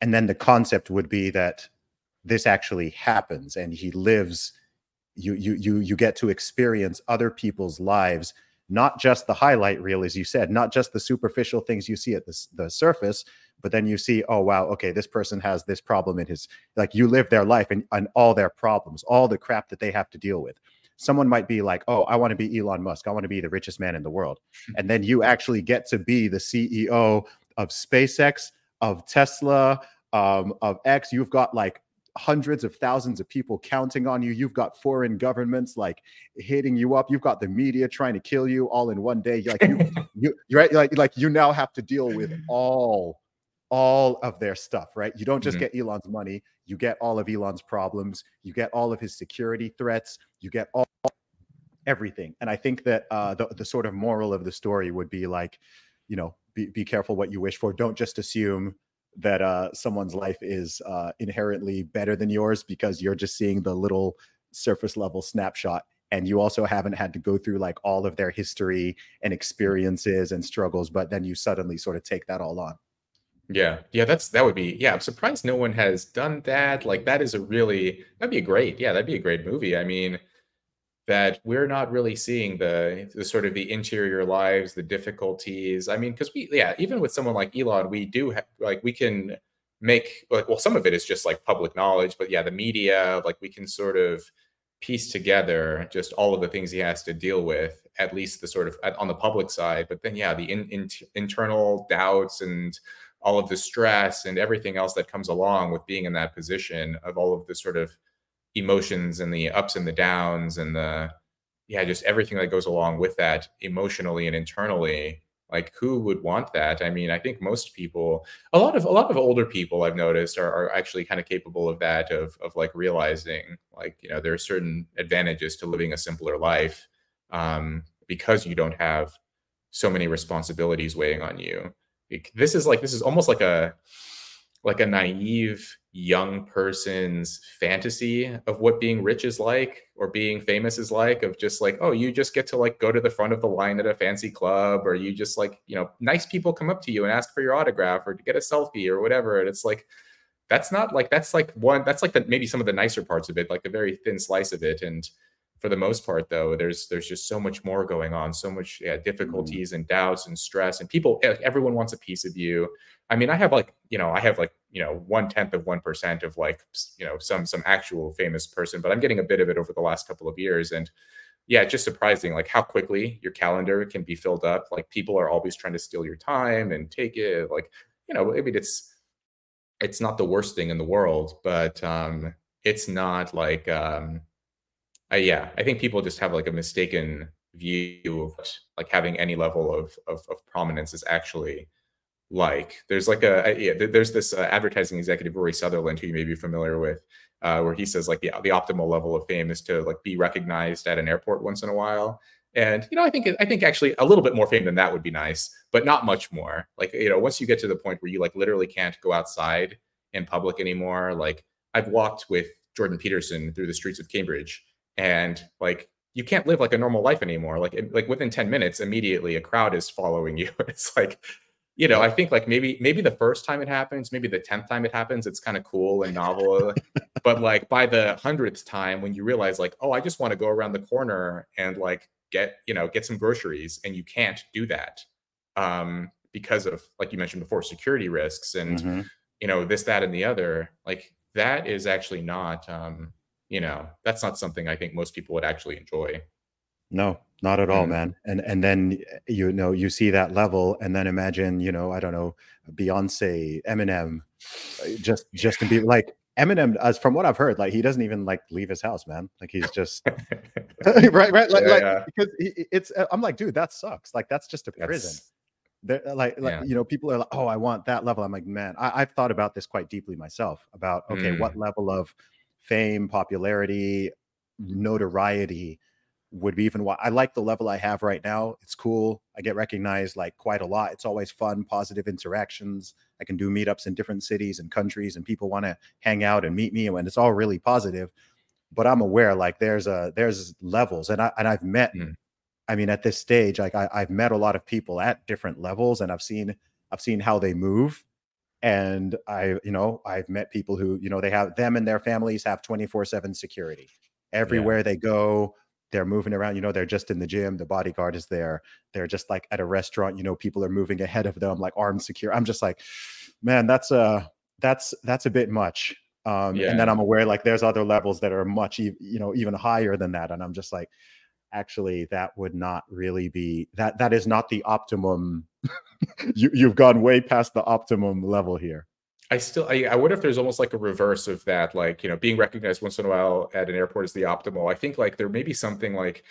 and then the concept would be that this actually happens and he lives you you you you get to experience other people's lives not just the highlight reel as you said not just the superficial things you see at the, the surface but then you see oh wow okay this person has this problem in his like you live their life and, and all their problems all the crap that they have to deal with someone might be like, "Oh, I want to be Elon Musk. I want to be the richest man in the world," and then you actually get to be the CEO of SpaceX, of Tesla, um, of X. You've got like hundreds of thousands of people counting on you. You've got foreign governments like hitting you up. You've got the media trying to kill you all in one day. Like you, you, you're right. Like like you now have to deal with all all of their stuff, right? You don't just mm-hmm. get Elon's money, you get all of Elon's problems, you get all of his security threats, you get all everything. And I think that uh, the the sort of moral of the story would be like, you know, be, be careful what you wish for. Don't just assume that uh, someone's life is uh, inherently better than yours because you're just seeing the little surface level snapshot and you also haven't had to go through like all of their history and experiences and struggles but then you suddenly sort of take that all on. Yeah. Yeah that's that would be yeah i'm surprised no one has done that. Like that is a really that'd be a great. Yeah that'd be a great movie. I mean that we're not really seeing the the sort of the interior lives, the difficulties. I mean, because we, yeah, even with someone like Elon, we do have like we can make like well, some of it is just like public knowledge, but yeah, the media, like we can sort of piece together just all of the things he has to deal with, at least the sort of on the public side. But then, yeah, the in, in, internal doubts and all of the stress and everything else that comes along with being in that position of all of the sort of emotions and the ups and the downs and the yeah just everything that goes along with that emotionally and internally like who would want that? I mean i think most people a lot of a lot of older people i've noticed are, are actually kind of capable of that of of like realizing like you know there are certain advantages to living a simpler life um, because you don't have so many responsibilities weighing on you. This is like this is almost like a like a naive young person's fantasy of what being rich is like or being famous is like of just like oh you just get to like go to the front of the line at a fancy club or you just like you know nice people come up to you and ask for your autograph or to get a selfie or whatever. And it's like that's not like that's like one that's like the maybe some of the nicer parts of it like a very thin slice of it. And for the most part though there's there's just so much more going on so much yeah, difficulties mm. and doubts and stress and people everyone wants a piece of you. I mean i have like you know i have like you know one tenth of one percent of like you know some some actual famous person but i'm getting a bit of it over the last couple of years. And yeah it's just surprising like how quickly your calendar can be filled up. Like people are always trying to steal your time and take it. Like you know i mean it's it's not the worst thing in the world but um it's not like um yeah i think people just have like a mistaken view of like having any level of, of, of prominence is actually like. There's like a, yeah, there's this uh, advertising executive Rory Sutherland who you may be familiar with, uh, where he says like the the optimal level of fame is to like be recognized at an airport once in a while. And you know, I think I think actually a little bit more fame than that would be nice, but not much more. Like you know, once you get to the point where you like literally can't go outside in public anymore, like I've walked with Jordan Peterson through the streets of Cambridge, and like you can't live like a normal life anymore. Like like within ten minutes, immediately a crowd is following you. It's like you know, I think like maybe maybe the first time it happens, maybe the tenth time it happens, it's kind of cool and novel. but like by the hundredth time, when you realize like, oh, I just want to go around the corner and like get you know get some groceries, and you can't do that um, because of like you mentioned before, security risks and mm-hmm. you know this, that, and the other. Like that is actually not um, you know that's not something I think most people would actually enjoy. No, not at all, mm. man. And and then you know you see that level, and then imagine you know I don't know Beyonce, Eminem, uh, just just to be like Eminem. As from what I've heard, like he doesn't even like leave his house, man. Like he's just right, right, like, yeah, like yeah. because it's. Uh, I'm like, dude, that sucks. Like that's just a prison. That's, uh, like, like yeah. you know, people are like, oh, I want that level. I'm like, man, I, have thought about this quite deeply myself. About okay, mm. what level of fame, popularity, notoriety would be even why I like the level I have right now. It's cool. I get recognized like quite a lot. It's always fun, positive interactions. I can do meetups in different cities and countries, and people want to hang out and meet me, and it's all really positive. But I'm aware like there's a there's levels, and I and I've met. Mm. I mean, at this stage, like I, I've met a lot of people at different levels, and I've seen I've seen how they move, and I you know I've met people who you know they have them and their families have 24 seven security everywhere yeah. they go they're moving around you know they're just in the gym the bodyguard is there they're just like at a restaurant you know people are moving ahead of them like armed secure i'm just like man that's a that's that's a bit much um yeah. and then i'm aware like there's other levels that are much you know even higher than that and i'm just like actually that would not really be that that is not the optimum you you've gone way past the optimum level here I still I, I wonder if there's almost like a reverse of that, like you know, being recognized once in a while at an airport is the optimal. I think like there may be something like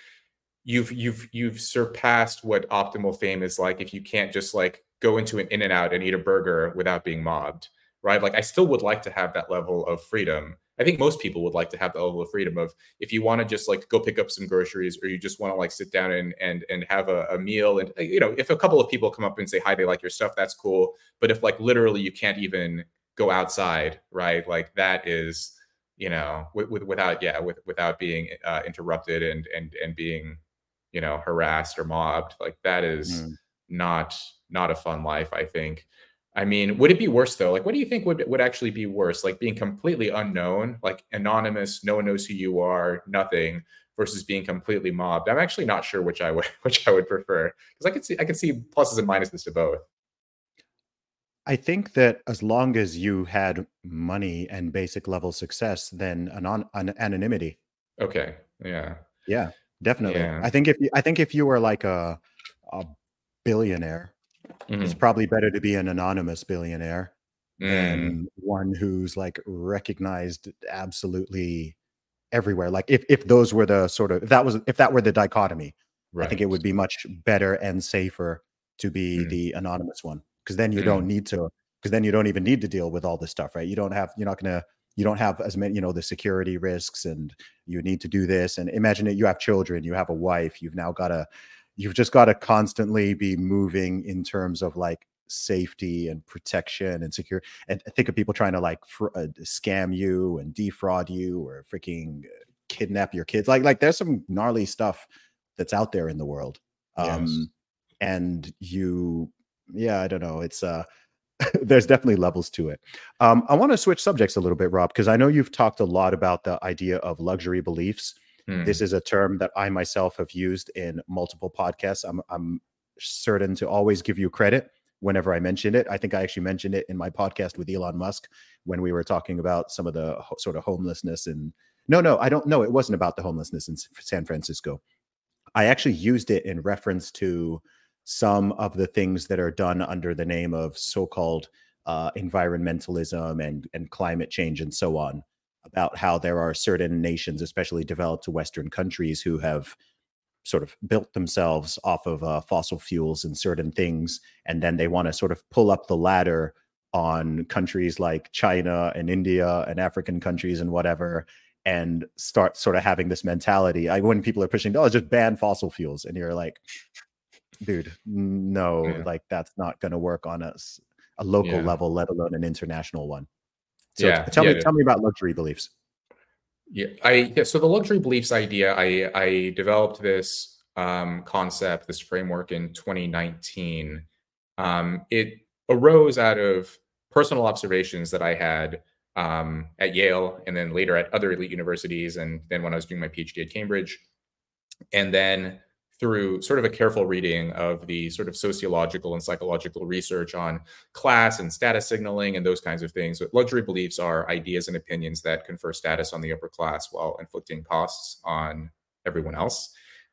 you've you've you've surpassed what optimal fame is like if you can't just like go into an In-N-Out and eat a burger without being mobbed, right? Like I still would like to have that level of freedom, I think most people would like to have the level of freedom of if you want to just like go pick up some groceries or you just want to like sit down and and and have a, a meal and you know if a couple of people come up and say hi they like your stuff that's cool but if like literally you can't even go outside right like that is you know with, with without yeah with without being uh, interrupted and and and being you know harassed or mobbed like that is mm. not not a fun life i think I mean, would it be worse though? Like, what do you think would would actually be worse? Like being completely unknown, like anonymous, no one knows who you are, nothing, versus being completely mobbed. I'm actually not sure which I would which I would prefer because I could see I could see pluses and minuses to both. I think that as long as you had money and basic level success, then anon- an- anonymity. Okay. Yeah. Yeah. Definitely. Yeah. I think if you, I think if you were like a a billionaire Mm-hmm. It's probably better to be an anonymous billionaire mm. than one who's like recognized absolutely everywhere. Like if if those were the sort of if that was if that were the dichotomy, right. I think it would be much better and safer to be mm. the anonymous one because then you mm. don't need to because then you don't even need to deal with all this stuff, right? You don't have you're not gonna you don't have as many you know the security risks and you need to do this and imagine it you have children you have a wife you've now got to you've just got to constantly be moving in terms of like safety and protection and secure and think of people trying to like fr- uh, scam you and defraud you or freaking kidnap your kids like like there's some gnarly stuff that's out there in the world um yes. and you yeah i don't know it's uh there's definitely levels to it um i want to switch subjects a little bit rob because i know you've talked a lot about the idea of luxury beliefs Hmm. This is a term that I myself have used in multiple podcasts. I'm, I'm certain to always give you credit whenever I mention it. I think I actually mentioned it in my podcast with Elon Musk when we were talking about some of the ho- sort of homelessness and no, no, I don't know. It wasn't about the homelessness in San Francisco. I actually used it in reference to some of the things that are done under the name of so-called uh, environmentalism and and climate change and so on about how there are certain nations, especially developed Western countries, who have sort of built themselves off of uh, fossil fuels and certain things, and then they want to sort of pull up the ladder on countries like China and India and African countries and whatever, and start sort of having this mentality. Like when people are pushing, oh, just ban fossil fuels, and you're like, dude, no, yeah. like that's not going to work on us a local yeah. level, let alone an international one. So yeah, tell yeah, me, tell me about luxury beliefs. Yeah, I yeah, so the luxury beliefs idea, I I developed this um, concept, this framework in 2019. Um, it arose out of personal observations that I had um, at Yale, and then later at other elite universities, and then when I was doing my PhD at Cambridge, and then through sort of a careful reading of the sort of sociological and psychological research on class and status signaling and those kinds of things. But luxury beliefs are ideas and opinions that confer status on the upper class while inflicting costs on everyone else.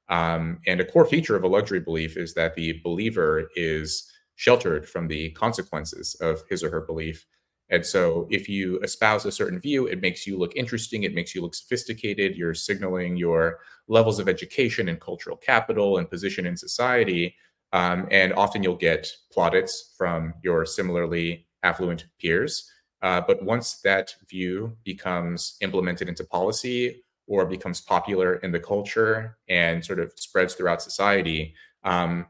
Um, and a core feature of a luxury belief is that the believer is sheltered from the consequences of his or her belief and so if you espouse a certain view, it makes you look interesting, it makes you look sophisticated, you're signaling your levels of education and cultural capital and position in society. Um, and often you'll get plaudits from your similarly affluent peers. Uh, but once that view becomes implemented into policy or becomes popular in the culture and sort of spreads throughout society, um,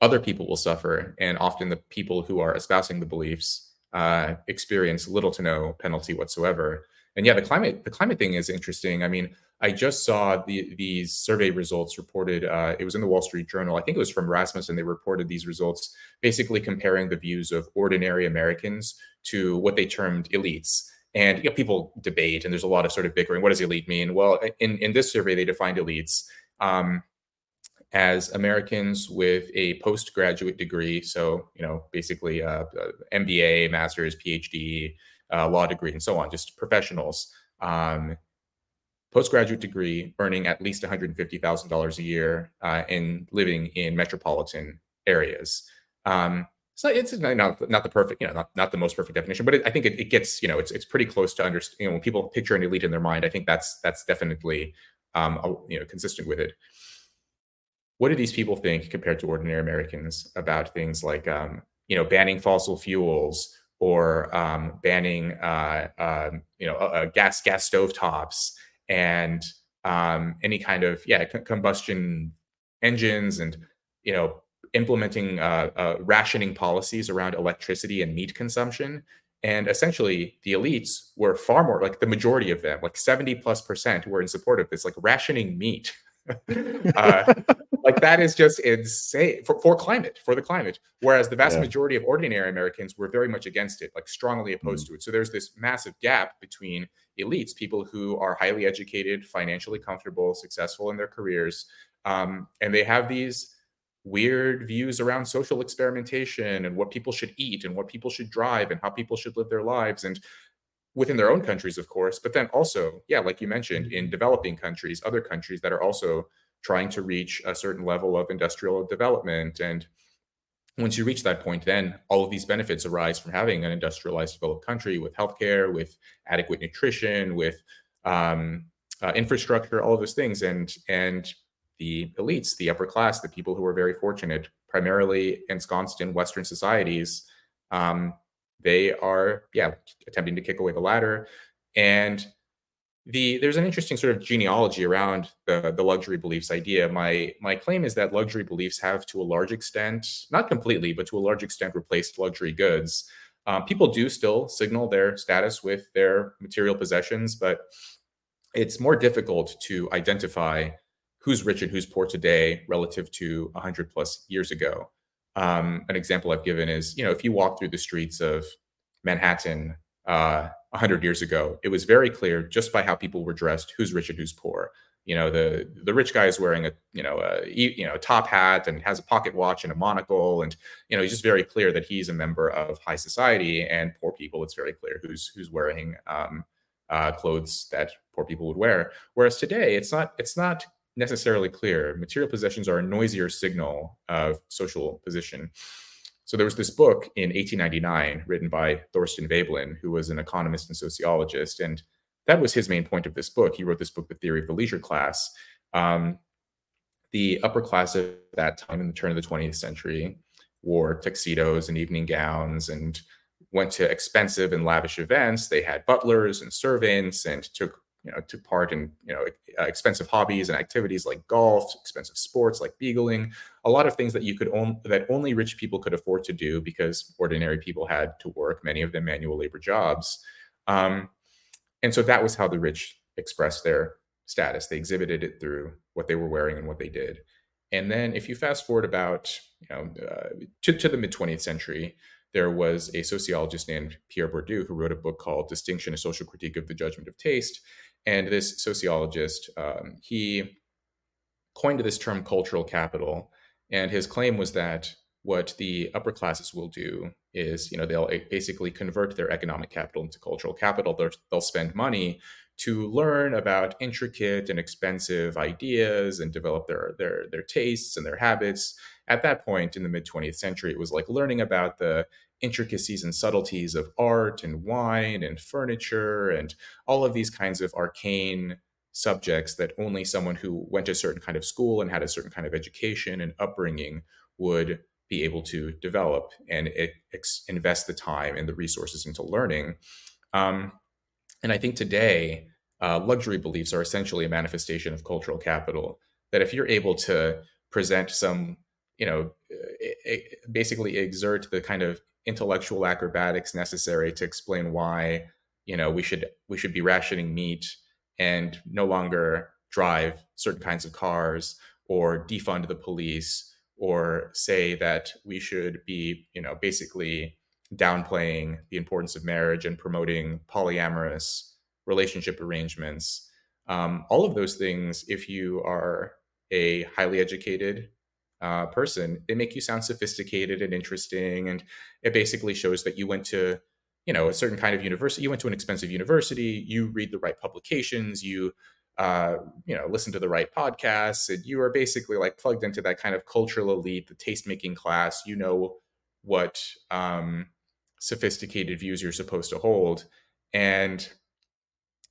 other people will suffer. And often the people who are espousing the beliefs uh, experience little to no penalty whatsoever. And yeah, the climate the climate thing is interesting. I mean, I just saw the these survey results reported. Uh, it was in the Wall Street Journal. I think it was from Rasmussen. They reported these results, basically comparing the views of ordinary Americans to what they termed elites. And you know, people debate, and there's a lot of sort of bickering. What does elite mean? Well, in in this survey, they defined elites um, as Americans with a postgraduate degree. So, you know, basically uh, uh MBA, master's, PhD, uh, law degree, and so on, just professionals. Um, postgraduate degree earning at least $150,000 a year uh, and living in metropolitan areas. Um, so it's not not the perfect, you know, not, not the most perfect definition, but it, I think it, it, gets, you know, it's it's pretty close to understand. You know, when people picture an elite in their mind, I think that's that's definitely, um, you know, consistent with it what do these people think compared to ordinary Americans about things like, um, you know, banning fossil fuels or um, banning uh, um, you know uh, gas gas stove tops and um, any kind of yeah combustion engines and you know implementing uh, uh, rationing policies around electricity and meat consumption. And essentially the elites were far more like the majority of them like 70 plus percent were in support of this like rationing meat uh, like that is just insane for, for climate for the climate whereas the vast yeah. majority of ordinary americans were very much against it like strongly opposed mm-hmm. to it so there's this massive gap between elites people who are highly educated financially comfortable successful in their careers um, and they have these weird views around social experimentation and what people should eat and what people should drive and how people should live their lives and within their own countries of course but then also yeah like you mentioned in developing countries other countries that are also trying to reach a certain level of industrial development. And once you reach that point then all of these benefits arise from having an industrialized developed country with healthcare with adequate nutrition with um, uh, infrastructure all of those things. And and the elites, the upper class, the people who are very fortunate, primarily ensconced in Western societies, um, they are, yeah, attempting to kick away the ladder. And the there's an interesting sort of genealogy around the the luxury beliefs idea. My my claim is that luxury beliefs have, to a large extent, not completely, but to a large extent, replaced luxury goods. Um, people do still signal their status with their material possessions, but it's more difficult to identify who's rich and who's poor today relative to 100 plus years ago. Um, an example I've given is, you know, if you walk through the streets of Manhattan uh, 100 years ago, it was very clear just by how people were dressed who's rich and who's poor. You know, the the rich guy is wearing a you know a you know top hat and has a pocket watch and a monocle, and you know he's just very clear that he's a member of high society. And poor people, it's very clear who's who's wearing um, uh, clothes that poor people would wear. Whereas today, it's not it's not necessarily clear. Material possessions are a noisier signal of social position. So there was this book in 1899 written by Thorstein Veblen, who was an economist and sociologist, and that was his main point of this book. He wrote this book, The Theory of the Leisure Class. Um, the upper class at that time, in the turn of the 20th century, wore tuxedos and evening gowns and went to expensive and lavish events. They had butlers and servants and took you know took part in you know uh, expensive hobbies and activities like golf expensive sports like beagling a lot of things that you could own that only rich people could afford to do because ordinary people had to work many of them manual labor jobs. Um, and so that was how the rich expressed their status. They exhibited it through what they were wearing and what they did. And then if you fast forward about you know uh, to, to the mid 20th century there was a sociologist named Pierre Bourdieu who wrote a book called Distinction: A Social Critique of the Judgment of Taste, and this sociologist, um, he coined this term cultural capital. And his claim was that what the upper classes will do is, you know, they'll basically convert their economic capital into cultural capital. They'll, they'll spend money to learn about intricate and expensive ideas and develop their, their, their tastes and their habits. At that point in the mid 20th century, it was like learning about the intricacies and subtleties of art and wine and furniture and all of these kinds of arcane subjects that only someone who went to a certain kind of school and had a certain kind of education and upbringing would be able to develop and ex- invest the time and the resources into learning. Um, and I think today, uh, luxury beliefs are essentially a manifestation of cultural capital. That if you're able to present some, you know, basically exert the kind of intellectual acrobatics necessary to explain why you know we should we should be rationing meat and no longer drive certain kinds of cars or defund the police or say that we should be you know basically downplaying the importance of marriage and promoting polyamorous relationship arrangements. Um, all of those things if you are a highly educated uh, person, they make you sound sophisticated and interesting, and it basically shows that you went to, you know, a certain kind of university. You went to an expensive university. You read the right publications. You, uh, you know, listen to the right podcasts, and you are basically like plugged into that kind of cultural elite, the taste making class. You know what um, sophisticated views you're supposed to hold, and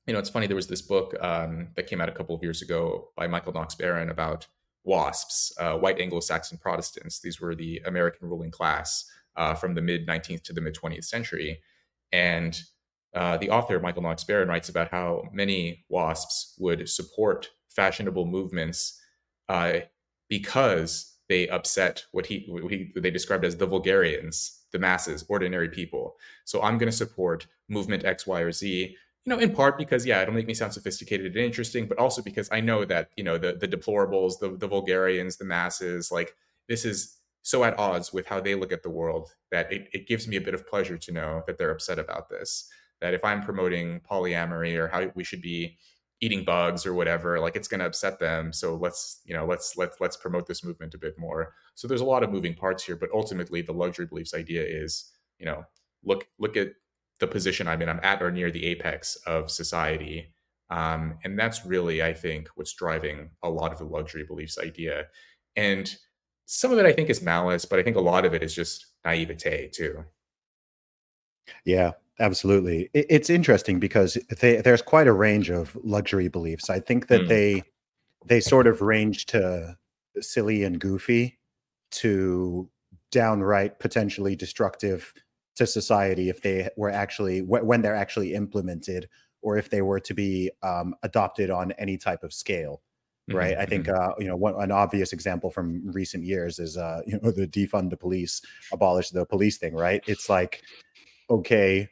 you know, it's funny. There was this book um, that came out a couple of years ago by Michael Knox about WASPs, uh, white Anglo Saxon Protestants. These were the American ruling class uh, from the mid 19th to the mid 20th century. And uh, the author, Michael Knox Beran, writes about how many WASPs would support fashionable movements uh, because they upset what he, what he they described as the vulgarians, the masses, ordinary people. So I'm going to support movement X, Y, or Z. You know, in part because yeah, it'll make me sound sophisticated and interesting, but also because I know that you know the the deplorables, the the vulgarians, the masses, like this is so at odds with how they look at the world that it, it gives me a bit of pleasure to know that they're upset about this. That if I'm promoting polyamory or how we should be eating bugs or whatever like it's going to upset them so let's you know let's let's let's promote this movement a bit more so there's a lot of moving parts here but ultimately the luxury beliefs idea is you know look look at the position i'm in i'm at or near the apex of society um, and that's really i think what's driving a lot of the luxury beliefs idea and some of it i think is malice but i think a lot of it is just naivete too yeah Absolutely. It's interesting because they, there's quite a range of luxury beliefs. I think that mm. they they sort of range to silly and goofy to downright potentially destructive to society if they were actually when they're actually implemented or if they were to be um, adopted on any type of scale right mm-hmm. i think mm-hmm. uh, you know one, an obvious example from recent years is uh, you know the defund the police abolish the police thing right it's like okay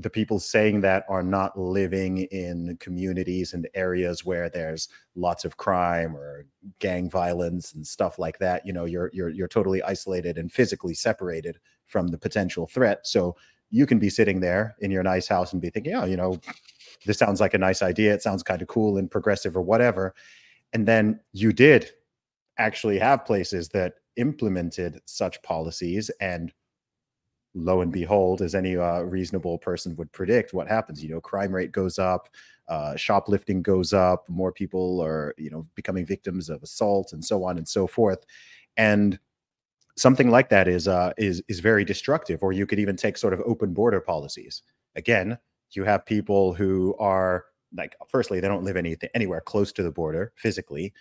the people saying that are not living in communities and areas where there's lots of crime or gang violence and stuff like that you know you're you're you're totally isolated and physically separated from the potential threat so you can be sitting there in your nice house and be thinking oh you know this sounds like a nice idea it sounds kind of cool and progressive or whatever and then you did actually have places that implemented such policies and lo and behold, as any uh, reasonable person would predict, what happens? You know, crime rate goes up, uh, shoplifting goes up, more people are, you know, becoming victims of assault and so on and so forth. And something like that is uh, is is very destructive. Or you could even take sort of open border policies. Again, you have people who are like, firstly, they don't live anything anywhere close to the border physically,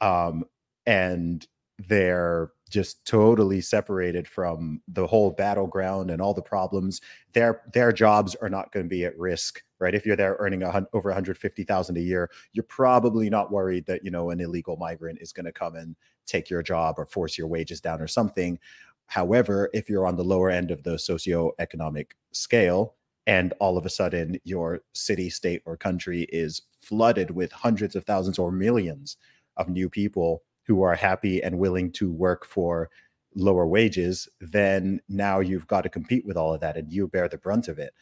um, and they're just totally separated from the whole battleground and all the problems their their jobs are not going to be at risk right if you're there earning a, over 150,000 a year you're probably not worried that you know an illegal migrant is going to come and take your job or force your wages down or something however if you're on the lower end of the socioeconomic scale and all of a sudden your city state or country is flooded with hundreds of thousands or millions of new people who are happy and willing to work for lower wages, then now you've got to compete with all of that and you bear the brunt of it.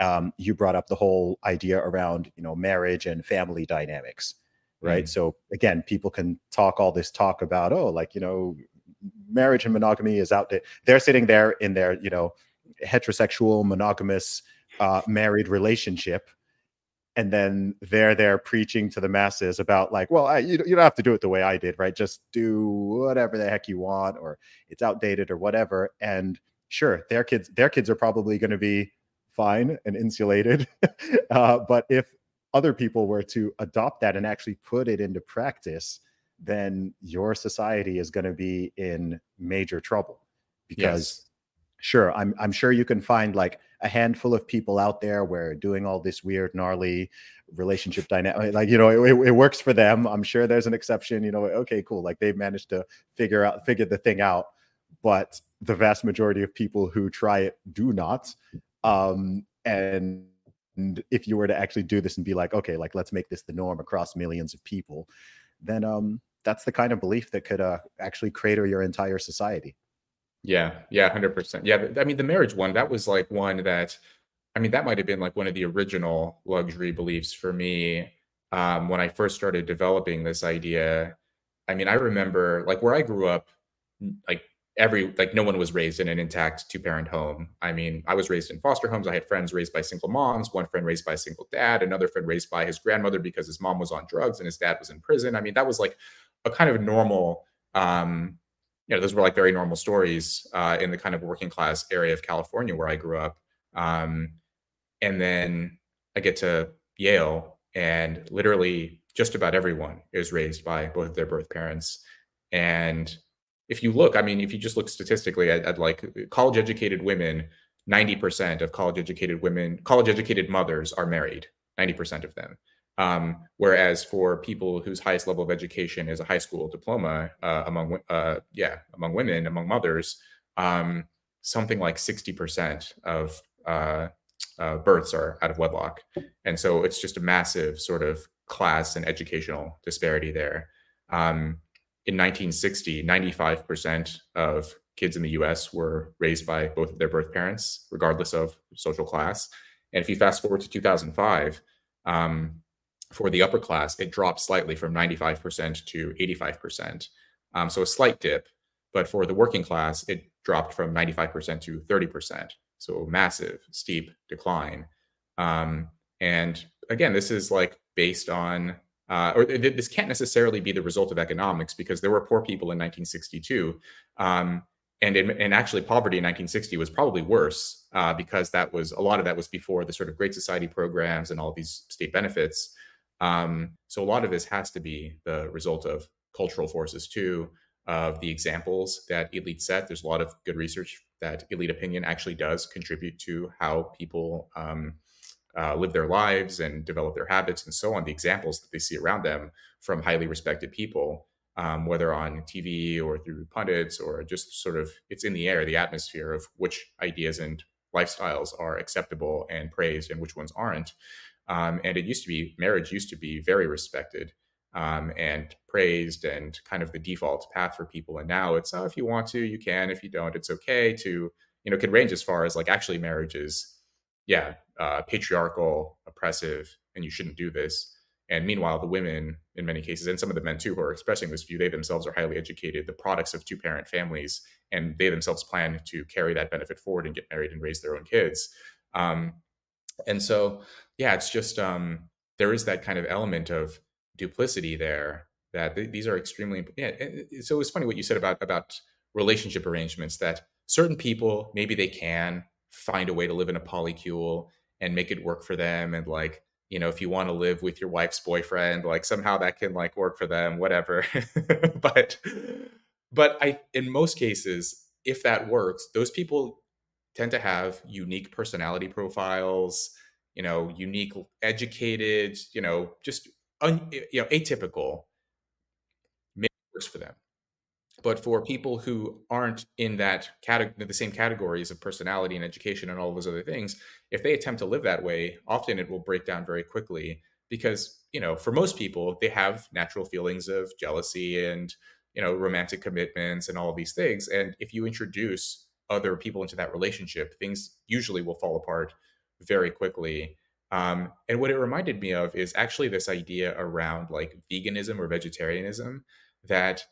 Um, you brought up the whole idea around you know marriage and family dynamics, right? Mm. So again, people can talk all this talk about oh, like you know, marriage and monogamy is out there. They're sitting there in their you know heterosexual monogamous uh, married relationship and then they're there preaching to the masses about like well I, you, you don't have to do it the way i did right just do whatever the heck you want or it's outdated or whatever and sure their kids their kids are probably going to be fine and insulated uh, but if other people were to adopt that and actually put it into practice then your society is going to be in major trouble because yes. sure i'm i'm sure you can find like a handful of people out there where doing all this weird, gnarly relationship dynamic, like, you know, it, it, works for them. I'm sure there's an exception, you know, okay, cool. Like they've managed to figure out, figure the thing out. But the vast majority of people who try it do not. Um, and, and if you were to actually do this and be like, okay, like let's make this the norm across millions of people, then um, that's the kind of belief that could uh, actually crater your entire society. Yeah, yeah, 100%. Yeah, I mean, the marriage one, that was like one that, I mean, that might have been like one of the original luxury beliefs for me um, when I first started developing this idea. I mean, I remember like where I grew up, like every, like no one was raised in an intact two parent home. I mean, I was raised in foster homes. I had friends raised by single moms, one friend raised by a single dad, another friend raised by his grandmother because his mom was on drugs and his dad was in prison. I mean, that was like a kind of normal, um, you know, those were like very normal stories uh, in the kind of working class area of California where I grew up. Um, and then I get to Yale, and literally just about everyone is raised by both of their birth parents. And if you look, I mean, if you just look statistically at, at like college educated women, 90% of college educated women, college educated mothers are married, 90% of them. Um, whereas for people whose highest level of education is a high school diploma uh, among, uh, yeah, among women, among mothers, um, something like 60% of uh, uh, births are out of wedlock. And so it's just a massive sort of class and educational disparity there. Um, in 1960, 95% of kids in the US were raised by both of their birth parents, regardless of social class. And if you fast forward to 2005, um, for the upper class, it dropped slightly from 95% to 85%. Um, so a slight dip. But for the working class, it dropped from 95% to 30%. So massive, steep decline. Um, and again, this is like based on, uh, or th- this can't necessarily be the result of economics because there were poor people in 1962. Um, and in, and actually poverty in 1960 was probably worse uh, because that was a lot of that was before the sort of Great Society programs and all these state benefits. Um, so a lot of this has to be the result of cultural forces too, of the examples that elite set. There's a lot of good research that elite opinion actually does contribute to how people um, uh, live their lives and develop their habits and so on. The examples that they see around them from highly respected people, um, whether on TV or through pundits or just sort of it's in the air, the atmosphere of which ideas and lifestyles are acceptable and praised and which ones aren't. Um, and it used to be marriage used to be very respected um, and praised and kind of the default path for people. And now it's, oh, if you want to, you can. If you don't, it's okay to, you know, could range as far as like actually marriage is, yeah, uh, patriarchal, oppressive, and you shouldn't do this. And meanwhile, the women, in many cases, and some of the men too, who are expressing this view, they themselves are highly educated, the products of two parent families, and they themselves plan to carry that benefit forward and get married and raise their own kids. Um, and so, yeah, it's just um, there is that kind of element of duplicity there that th- these are extremely yeah so it's funny what you said about about relationship arrangements that certain people maybe they can find a way to live in a polycule and make it work for them and like you know if you want to live with your wife's boyfriend like somehow that can like work for them whatever. But but i in most cases if that works those people tend to have unique personality profiles you know unique educated you know just un, you know atypical. Maybe works for them but for people who aren't in that category the same categories of personality and education and all those other things if they attempt to live that way often it will break down very quickly because you know for most people they have natural feelings of jealousy and you know romantic commitments and all these things. And if you introduce other people into that relationship things usually will fall apart very quickly. Um, and what it reminded me of is actually this idea around like veganism or vegetarianism that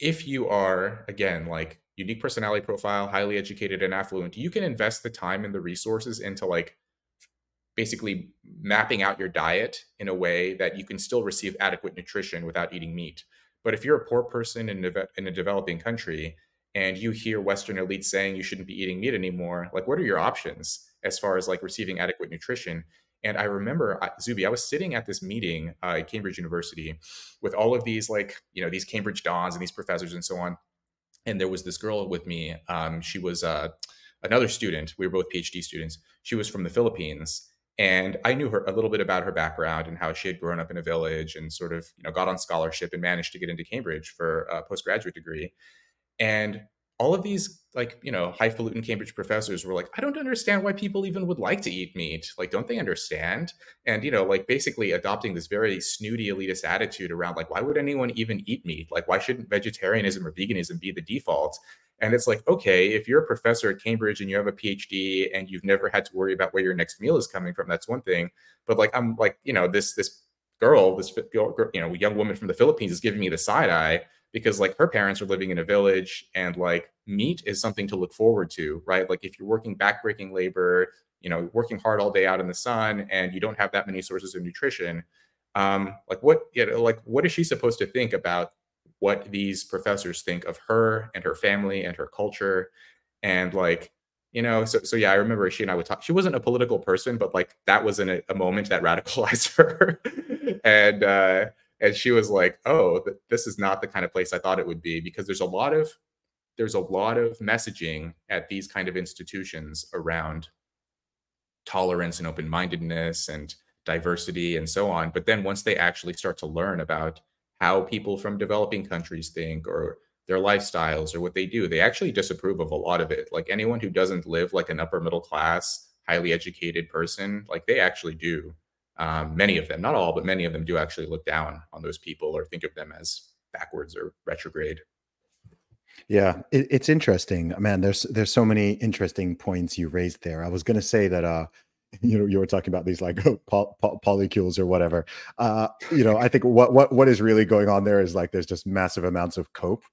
if you are, again, like unique personality profile, highly educated and affluent, you can invest the time and the resources into like basically mapping out your diet in a way that you can still receive adequate nutrition without eating meat. But if you're a poor person in, in a developing country and you hear Western elites saying you shouldn't be eating meat anymore, like what are your options? as far as like receiving adequate nutrition. And I remember, Zuby, I was sitting at this meeting uh, at Cambridge University with all of these, like, you know, these Cambridge Dons and these professors and so on. And there was this girl with me. Um, she was uh, another student. We were both PhD students. She was from the Philippines. And I knew her a little bit about her background and how she had grown up in a village and sort of, you know, got on scholarship and managed to get into Cambridge for a postgraduate degree. And all of these like you know highfalutin cambridge professors were like i don't understand why people even would like to eat meat. Like don't they understand? And you know like basically adopting this very snooty elitist attitude around like why would anyone even eat meat? Like why shouldn't vegetarianism or veganism be the default? And it's like okay if you're a professor at cambridge and you have a phd and you've never had to worry about where your next meal is coming from that's one thing. But like i'm like you know this this girl this you know young woman from the philippines is giving me the side eye because like her parents are living in a village and like meat is something to look forward to, right? Like if you're working backbreaking labor, you know, working hard all day out in the sun and you don't have that many sources of nutrition, um, like what, you know, like what is she supposed to think about what these professors think of her and her family and her culture? And like, you know, so so yeah, I remember she and I would talk. She wasn't a political person, but like that was in a, a moment that radicalized her. and uh and she was like, "Oh, th- this is not the kind of place I thought it would be because there's a lot of there's a lot of messaging at these kind of institutions around tolerance and open-mindedness and diversity and so on. But then once they actually start to learn about how people from developing countries think or their lifestyles or what they do, they actually disapprove of a lot of it. Like anyone who doesn't live like an upper middle class, highly educated person, like they actually do. Um, many of them, not all, but many of them do actually look down on those people or think of them as backwards or retrograde. Yeah, it, it's interesting, man. There's there's so many interesting points you raised there. I was going to say that uh, you know, you were talking about these like poly- polycules or whatever. Uh, you know, I think what what what is really going on there is like there's just massive amounts of cope,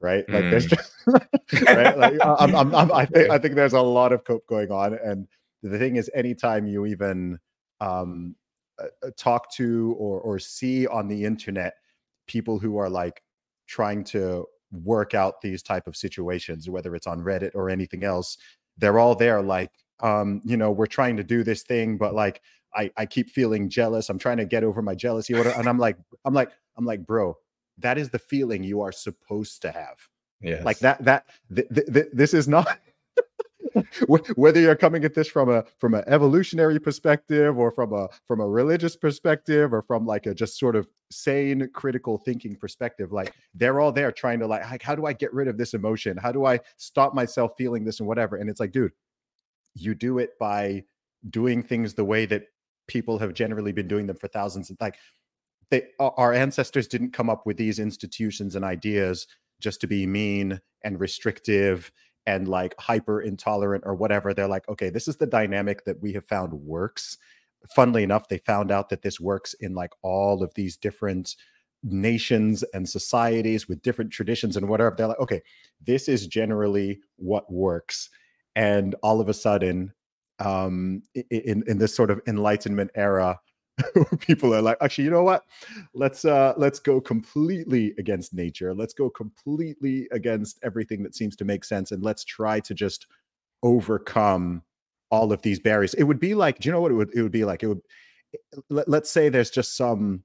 right? Like mm. there's just right. Like I'm, I'm, I'm, i think I think there's a lot of cope going on, and the thing is, anytime you even um, talk to or or see on the internet people who are like trying to work out these type of situations whether it's on reddit or anything else they're all there like um you know we're trying to do this thing but like i i keep feeling jealous. I'm trying to get over my jealousy and i'm like i'm like i'm like bro that is the feeling you are supposed to have. Yeah like that that th- th- th- this is not whether you're coming at this from a from an evolutionary perspective or from a from a religious perspective or from like a just sort of sane critical thinking perspective like they're all there trying to like, like how do i get rid of this emotion? How do i stop myself feeling this and whatever? And it's like dude you do it by doing things the way that people have generally been doing them for thousands of like they our ancestors didn't come up with these institutions and ideas just to be mean and restrictive and like hyper intolerant or whatever they're like okay this is the dynamic that we have found works. Funnily enough they found out that this works in like all of these different nations and societies with different traditions and whatever. They're like okay this is generally what works. And all of a sudden um in in this sort of enlightenment era people are like actually you know what? Let's uh let's go completely against nature. Let's go completely against everything that seems to make sense and let's try to just overcome all of these barriers. It would be like do you know what it would it would be like? It would let, let's say there's just some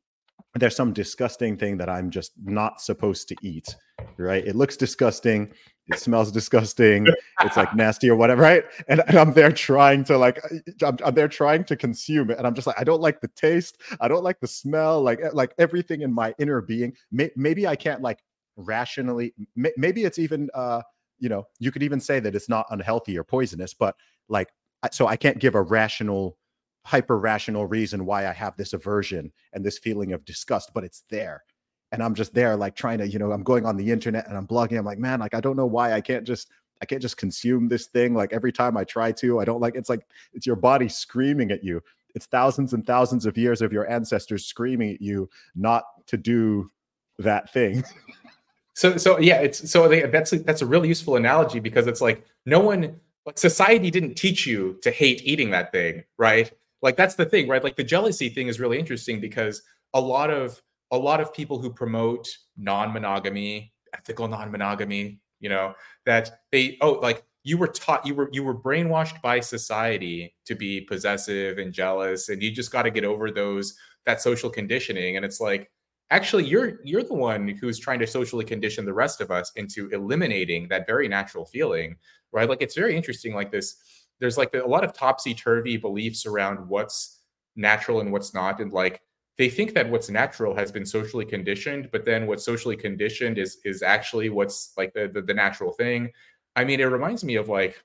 there's some disgusting thing that i'm just not supposed to eat right? It looks disgusting it smells disgusting it's like nasty or whatever right? And, and i'm there trying to like I'm, I'm, there trying to consume it and i'm just like i don't like the taste i don't like the smell like eh, like everything in my inner being. May, maybe i can't like rationally may, maybe it's even uh you know you could even say that it's not unhealthy or poisonous but like so i can't give a rational hyper rational reason why i have this aversion and this feeling of disgust but it's there and I'm just there like trying to, you know, I'm going on the internet and I'm blogging. I'm like, man, like I don't know why I can't just I can't just consume this thing. Like every time I try to, I don't like it's like it's your body screaming at you. It's thousands and thousands of years of your ancestors screaming at you not to do that thing. so so yeah, it's so they, that's that's a really useful analogy because it's like no one like society didn't teach you to hate eating that thing, right? Like that's the thing, right? Like the jealousy thing is really interesting because a lot of a lot of people who promote non-monogamy, ethical non-monogamy, you know, that they oh like you were taught you were you were brainwashed by society to be possessive and jealous and you just got to get over those that social conditioning and it's like actually you're you're the one who's trying to socially condition the rest of us into eliminating that very natural feeling right? Like it's very interesting like this there's like a lot of topsy-turvy beliefs around what's natural and what's not and like they think that what's natural has been socially conditioned, but then what's socially conditioned is is actually what's like the, the, the natural thing. I mean, it reminds me of like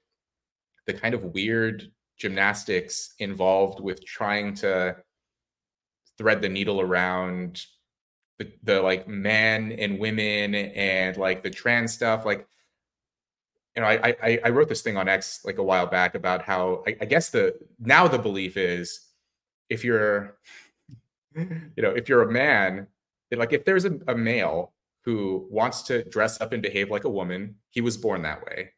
the kind of weird gymnastics involved with trying to thread the needle around the, the like men and women and like the trans stuff like you know I, I i wrote this thing on x like a while back about how I, I guess the now the belief is if you're you know, if you're a man, like if there's a, a male who wants to dress up and behave like a woman, he was born that way.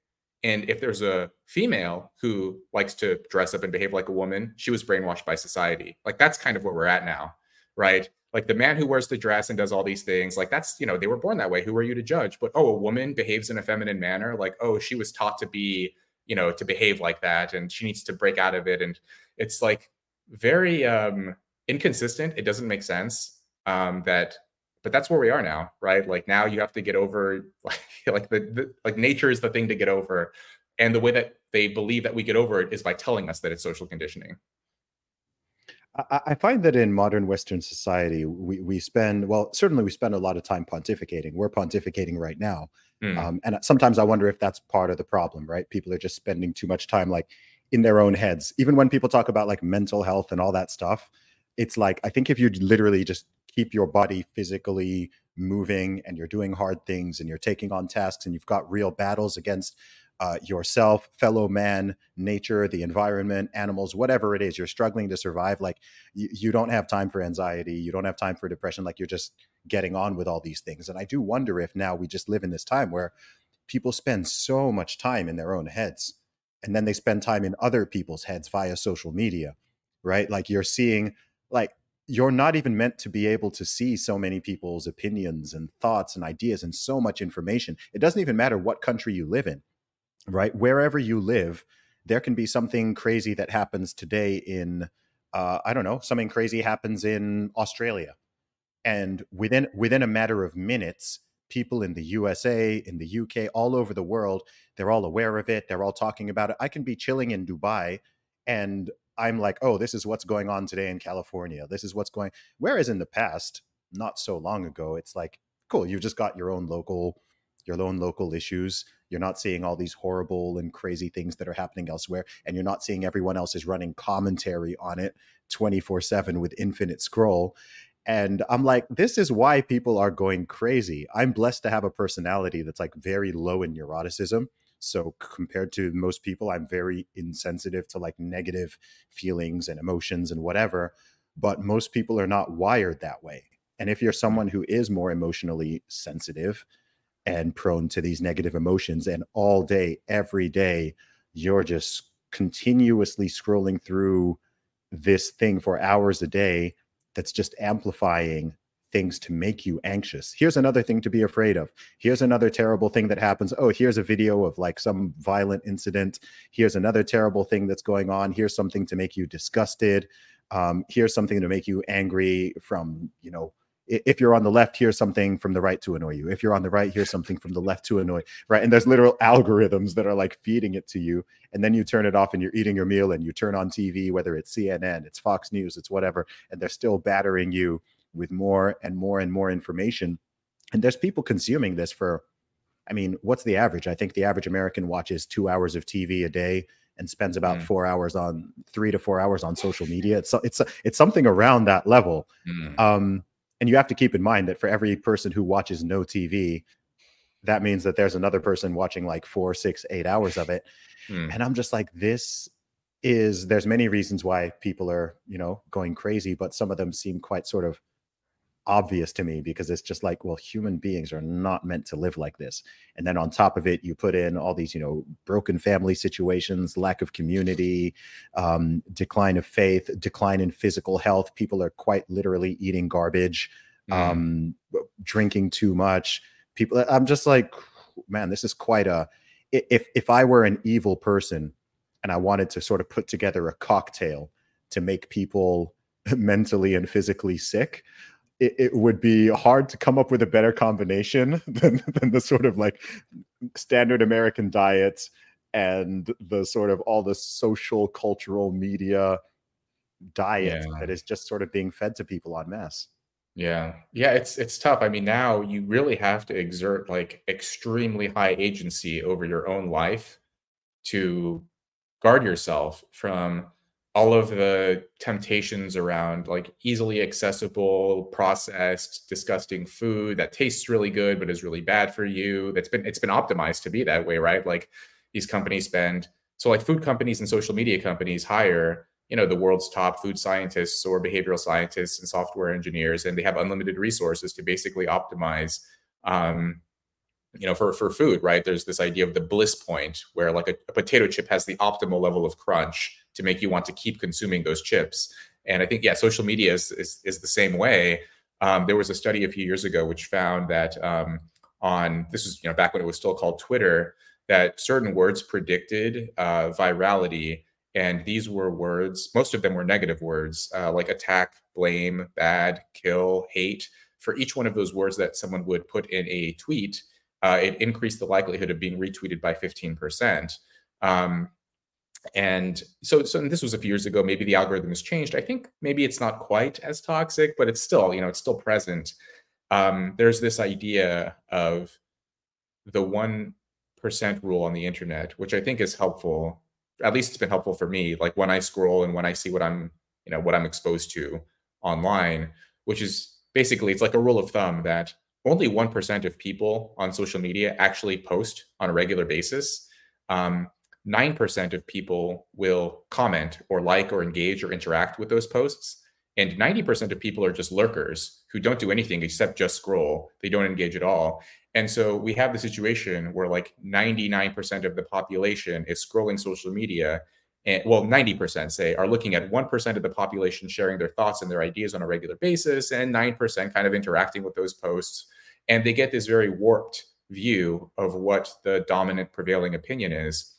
And if there's a female who likes to dress up and behave like a woman, she was brainwashed by society. Like that's kind of where we're at now, right? Like the man who wears the dress and does all these things, like that's, you know, they were born that way. Who are you to judge? But oh, a woman behaves in a feminine manner, like, oh, she was taught to be, you know, to behave like that and she needs to break out of it. And it's like very um inconsistent. It doesn't make sense um, that but that's where we are now, right? Like now you have to get over like, like the, the like nature is the thing to get over. And the way that they believe that we get over it is by telling us that it's social conditioning. I find that in modern Western society, we, we spend, well, certainly we spend a lot of time pontificating. We're pontificating right now. Mm. Um, and sometimes I wonder if that's part of the problem, right? People are just spending too much time like in their own heads. Even when people talk about like mental health and all that stuff, it's like, I think if you literally just keep your body physically moving and you're doing hard things and you're taking on tasks and you've got real battles against uh, yourself, fellow man, nature, the environment, animals, whatever it is, you're struggling to survive. Like you, you don't have time for anxiety, you don't have time for depression. Like you're just getting on with all these things. And I do wonder if now we just live in this time where people spend so much time in their own heads and then they spend time in other people's heads via social media, right? Like you're seeing, like, you're not even meant to be able to see so many people's opinions and thoughts and ideas and so much information. It doesn't even matter what country you live in right? Wherever you live, there can be something crazy that happens today in, uh, I don't know, something crazy happens in Australia, and within within a matter of minutes, people in the USA, in the UK, all over the world, they're all aware of it. They're all talking about it. I can be chilling in Dubai, and I'm like, oh, this is what's going on today in California. This is what's going. Whereas in the past, not so long ago, it's like, cool, you've just got your own local your own local issues. You're not seeing all these horrible and crazy things that are happening elsewhere. And you're not seeing everyone else is running commentary on it 24 7 with infinite scroll. And I'm like, this is why people are going crazy. I'm blessed to have a personality that's like very low in neuroticism. So compared to most people, I'm very insensitive to like negative feelings and emotions and whatever. But most people are not wired that way. And if you're someone who is more emotionally sensitive, and prone to these negative emotions. And all day, every day, you're just continuously scrolling through this thing for hours a day that's just amplifying things to make you anxious. Here's another thing to be afraid of. Here's another terrible thing that happens. Oh, here's a video of like some violent incident. Here's another terrible thing that's going on. Here's something to make you disgusted. Um, here's something to make you angry from, you know, if you're on the left, here's something from the right to annoy you. If you're on the right, here's something from the left to annoy, right? And there's literal algorithms that are like feeding it to you. And then you turn it off and you're eating your meal and you turn on TV, whether it's CNN, it's Fox News, it's whatever, and they're still battering you with more and more and more information. And there's people consuming this for, I mean, what's the average? I think the average American watches two hours of TV a day and spends about mm. four hours on three to four hours on social media. It's it's it's something around that level. Mm. Um, and you have to keep in mind that for every person who watches no TV, that means that there's another person watching like four, six, eight hours of it. Hmm. And I'm just like, this is there's many reasons why people are, you know, going crazy, but some of them seem quite sort of obvious to me because it's just like, well, human beings are not meant to live like this. And then on top of it, you put in all these, you know, broken family situations, lack of community, um, decline of faith, decline in physical health. People are quite literally eating garbage, mm. um, drinking too much. People, I'm just like, man, this is quite a. If if I were an evil person and I wanted to sort of put together a cocktail to make people mentally and physically sick it, it, would be hard to come up with a better combination than, than the sort of like standard American diet and the sort of all the social cultural media diet yeah. that is just sort of being fed to people on mass. Yeah. Yeah, it's it's tough. I mean, now you really have to exert like extremely high agency over your own life to guard yourself from all of the temptations around like easily accessible processed disgusting food that tastes really good but is really bad for you. That's been it's been optimized to be that way right? Like these companies spend so like food companies and social media companies hire you know the world's top food scientists or behavioral scientists and software engineers and they have unlimited resources to basically optimize um, you know for for food right? There's this idea of the bliss point where like a, a potato chip has the optimal level of crunch to make you want to keep consuming those chips. And I think, yeah, social media is, is, is the same way. Um, there was a study a few years ago which found that um, on this was you know back when it was still called Twitter that certain words predicted uh, virality, and these were words. Most of them were negative words uh, like attack, blame, bad, kill, hate. for each one of those words that someone would put in a tweet, uh, it increased the likelihood of being retweeted by 15%. Um, and so, so and this was a few years ago. Maybe the algorithm has changed. I think maybe it's not quite as toxic, but it's still, you know, it's still present. Um, there's this idea of the one percent rule on the internet, which I think is helpful. At least it's been helpful for me. Like when I scroll and when I see what I'm, you know, what I'm exposed to online, which is basically it's like a rule of thumb that only one percent of people on social media actually post on a regular basis. Um, 9% of people will comment or like or engage or interact with those posts. And 90% of people are just lurkers who don't do anything except just scroll. They don't engage at all. And so we have the situation where like 99% of the population is scrolling social media. And well, 90% say are looking at 1% of the population sharing their thoughts and their ideas on a regular basis, and 9% kind of interacting with those posts. And they get this very warped view of what the dominant prevailing opinion is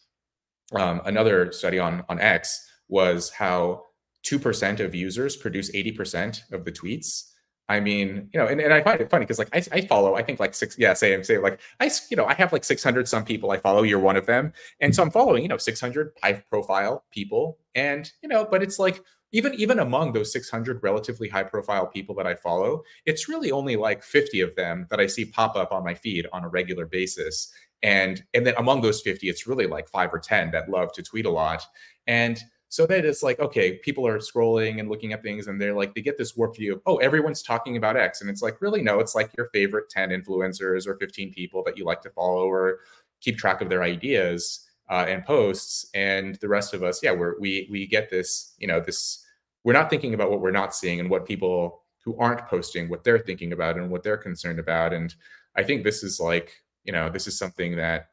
um, another study on on X was how two percent of users produce eighty percent of the tweets. I mean, you know, and, and I find it funny because like I, I follow, I think like six, yeah, same, same. Like I, you know, I have like 600 some people I follow. You're one of them. And so I'm following, you know, 600 high profile people. And, you know, but it's like, even even among those 600 relatively high profile people that I follow, it's really only like 50 of them that I see pop up on my feed on a regular basis and and then among those 50 it's really like five or 10 that love to tweet a lot. And so that it's like okay people are scrolling and looking at things and they're like they get this warped view of oh everyone's talking about x. And it's like really no it's like your favorite 10 influencers or 15 people that you like to follow or keep track of their ideas uh, and posts. And the rest of us yeah we're we we get this you know this we're not thinking about what we're not seeing and what people who aren't posting what they're thinking about and what they're concerned about. And i think this is like you know this is something that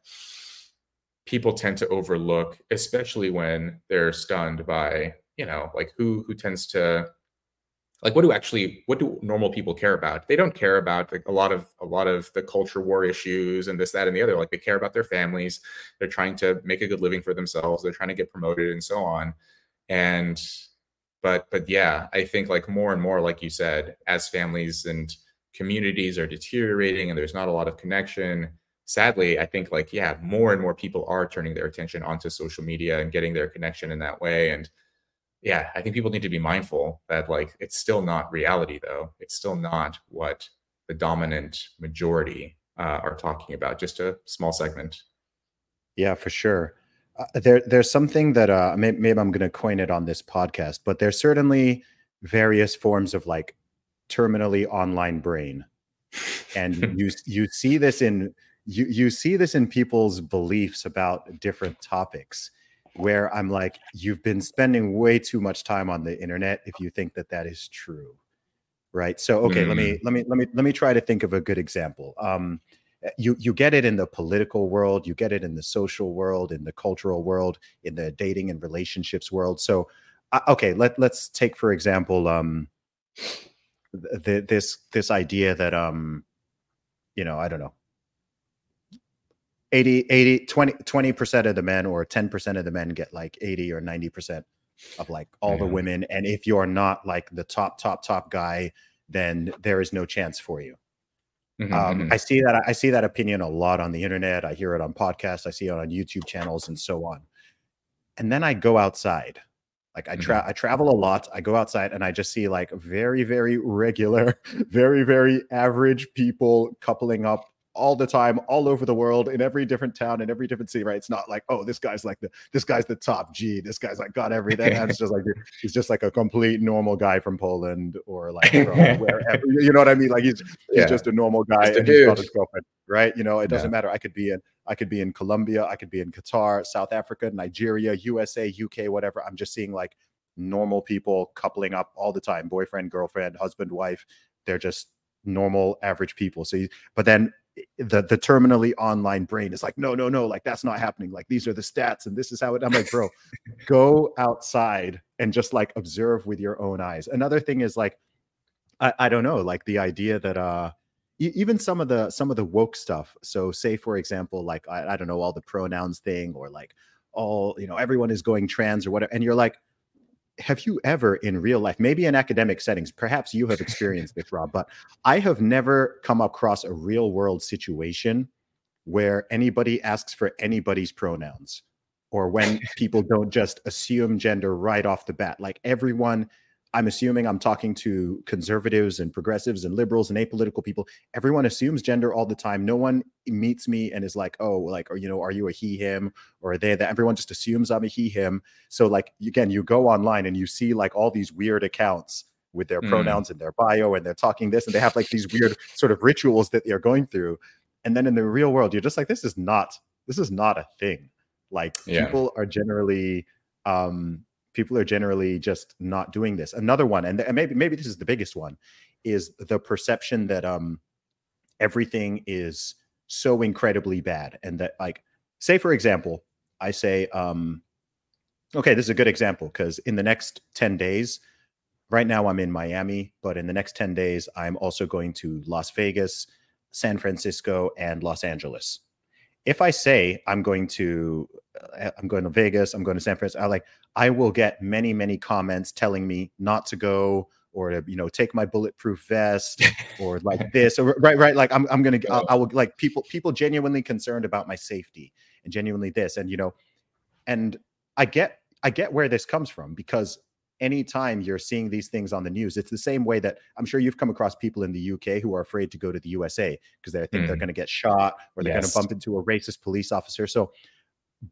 people tend to overlook especially when they're stunned by you know like who who tends to like what do actually what do normal people care about? They don't care about like a lot of a lot of the culture war issues and this that and the other. Like they care about their families. They're trying to make a good living for themselves. They're trying to get promoted and so on. And but but yeah i think like more and more like you said as families and communities are deteriorating and there's not a lot of connection sadly, I think like, yeah, more and more people are turning their attention onto social media and getting their connection in that way. And yeah, I think people need to be mindful that like it's still not reality though. It's still not what the dominant majority uh, are talking about, just a small segment. Yeah, for sure. Uh, there, there's something that uh, maybe, maybe I'm going to coin it on this podcast, but there's certainly various forms of like terminally online brain, and you you see this in you you see this in people's beliefs about different topics where i'm like you've been spending way too much time on the internet if you think that that is true right so okay mm. let me mm. let me let me let me try to think of a good example um you you get it in the political world you get it in the social world in the cultural world in the dating and relationships world so uh, okay let let's take for example um the, this this idea that um you know i don't know 80 80 20 20% of the men or 10% of the men get like 80 or 90% of like all the women and if you're not like the top top top guy then there is no chance for you mm-hmm, um, mm-hmm. i see that i see that opinion a lot on the internet i hear it on podcasts i see it on youtube channels and so on and then i go outside like I tra- mm-hmm. I travel a lot. I go outside and I just see like very very regular, very very average people coupling up all the time, all over the world, in every different town, in every different city, right? It's not like, oh, this guy's like the this guy's the top G. This guy's like got everything. It's just like he's just like a complete normal guy from Poland or like from wherever. You know what I mean? Like he's he's yeah. just a normal guy and he's got his girlfriend, right? You know, it doesn't yeah. matter. I could be in I could be in Colombia, I could be in Qatar, South Africa, Nigeria, USA, UK, whatever. I'm just seeing like normal people coupling up all the time, boyfriend, girlfriend, husband, wife. They're just normal average people. So, you, but then the the terminally online brain is like, no, no, no, like that's not happening. Like these are the stats, and this is how it. I'm like, bro, go outside and just like observe with your own eyes. Another thing is like, I, I don't know, like the idea that uh even some of the some of the woke stuff. So say for example, like I, I don't know, all the pronouns thing or like all, you know, everyone is going trans or whatever, and you're like, have you ever in real life, maybe in academic settings, perhaps you have experienced this, Rob, but I have never come across a real world situation where anybody asks for anybody's pronouns or when people don't just assume gender right off the bat. Like everyone I'm assuming I'm talking to conservatives and progressives and liberals and apolitical people. Everyone assumes gender all the time. No one meets me and is like, oh, like, or, you know, are you a he, him, or are they that? Everyone just assumes I'm a he, him. So, like, again, you go online and you see like all these weird accounts with their mm. pronouns in their bio and they're talking this and they have like these weird sort of rituals that they're going through. And then in the real world, you're just like, this is not, this is not a thing. Like, yeah. people are generally, um, people are generally just not doing this. Another one and, maybe maybe this is the biggest one is the perception that um everything is so incredibly bad and that like say for example i say um okay this is a good example because in the next 10 days right now i'm in miami but in the next 10 days i'm also going to las vegas san francisco and los angeles. If I say I'm going to uh, I'm going to Vegas, I'm going to San Francisco, I like I will get many many comments telling me not to go or to you know take my bulletproof vest or like this or right right like I'm I'm gonna I, I will like people people genuinely concerned about my safety and genuinely this and you know and I get I get where this comes from because anytime you're seeing these things on the news, it's the same way that I'm sure you've come across people in the UK who are afraid to go to the USA because they think mm. they're going to get shot or they're yes. going to bump into a racist police officer. So,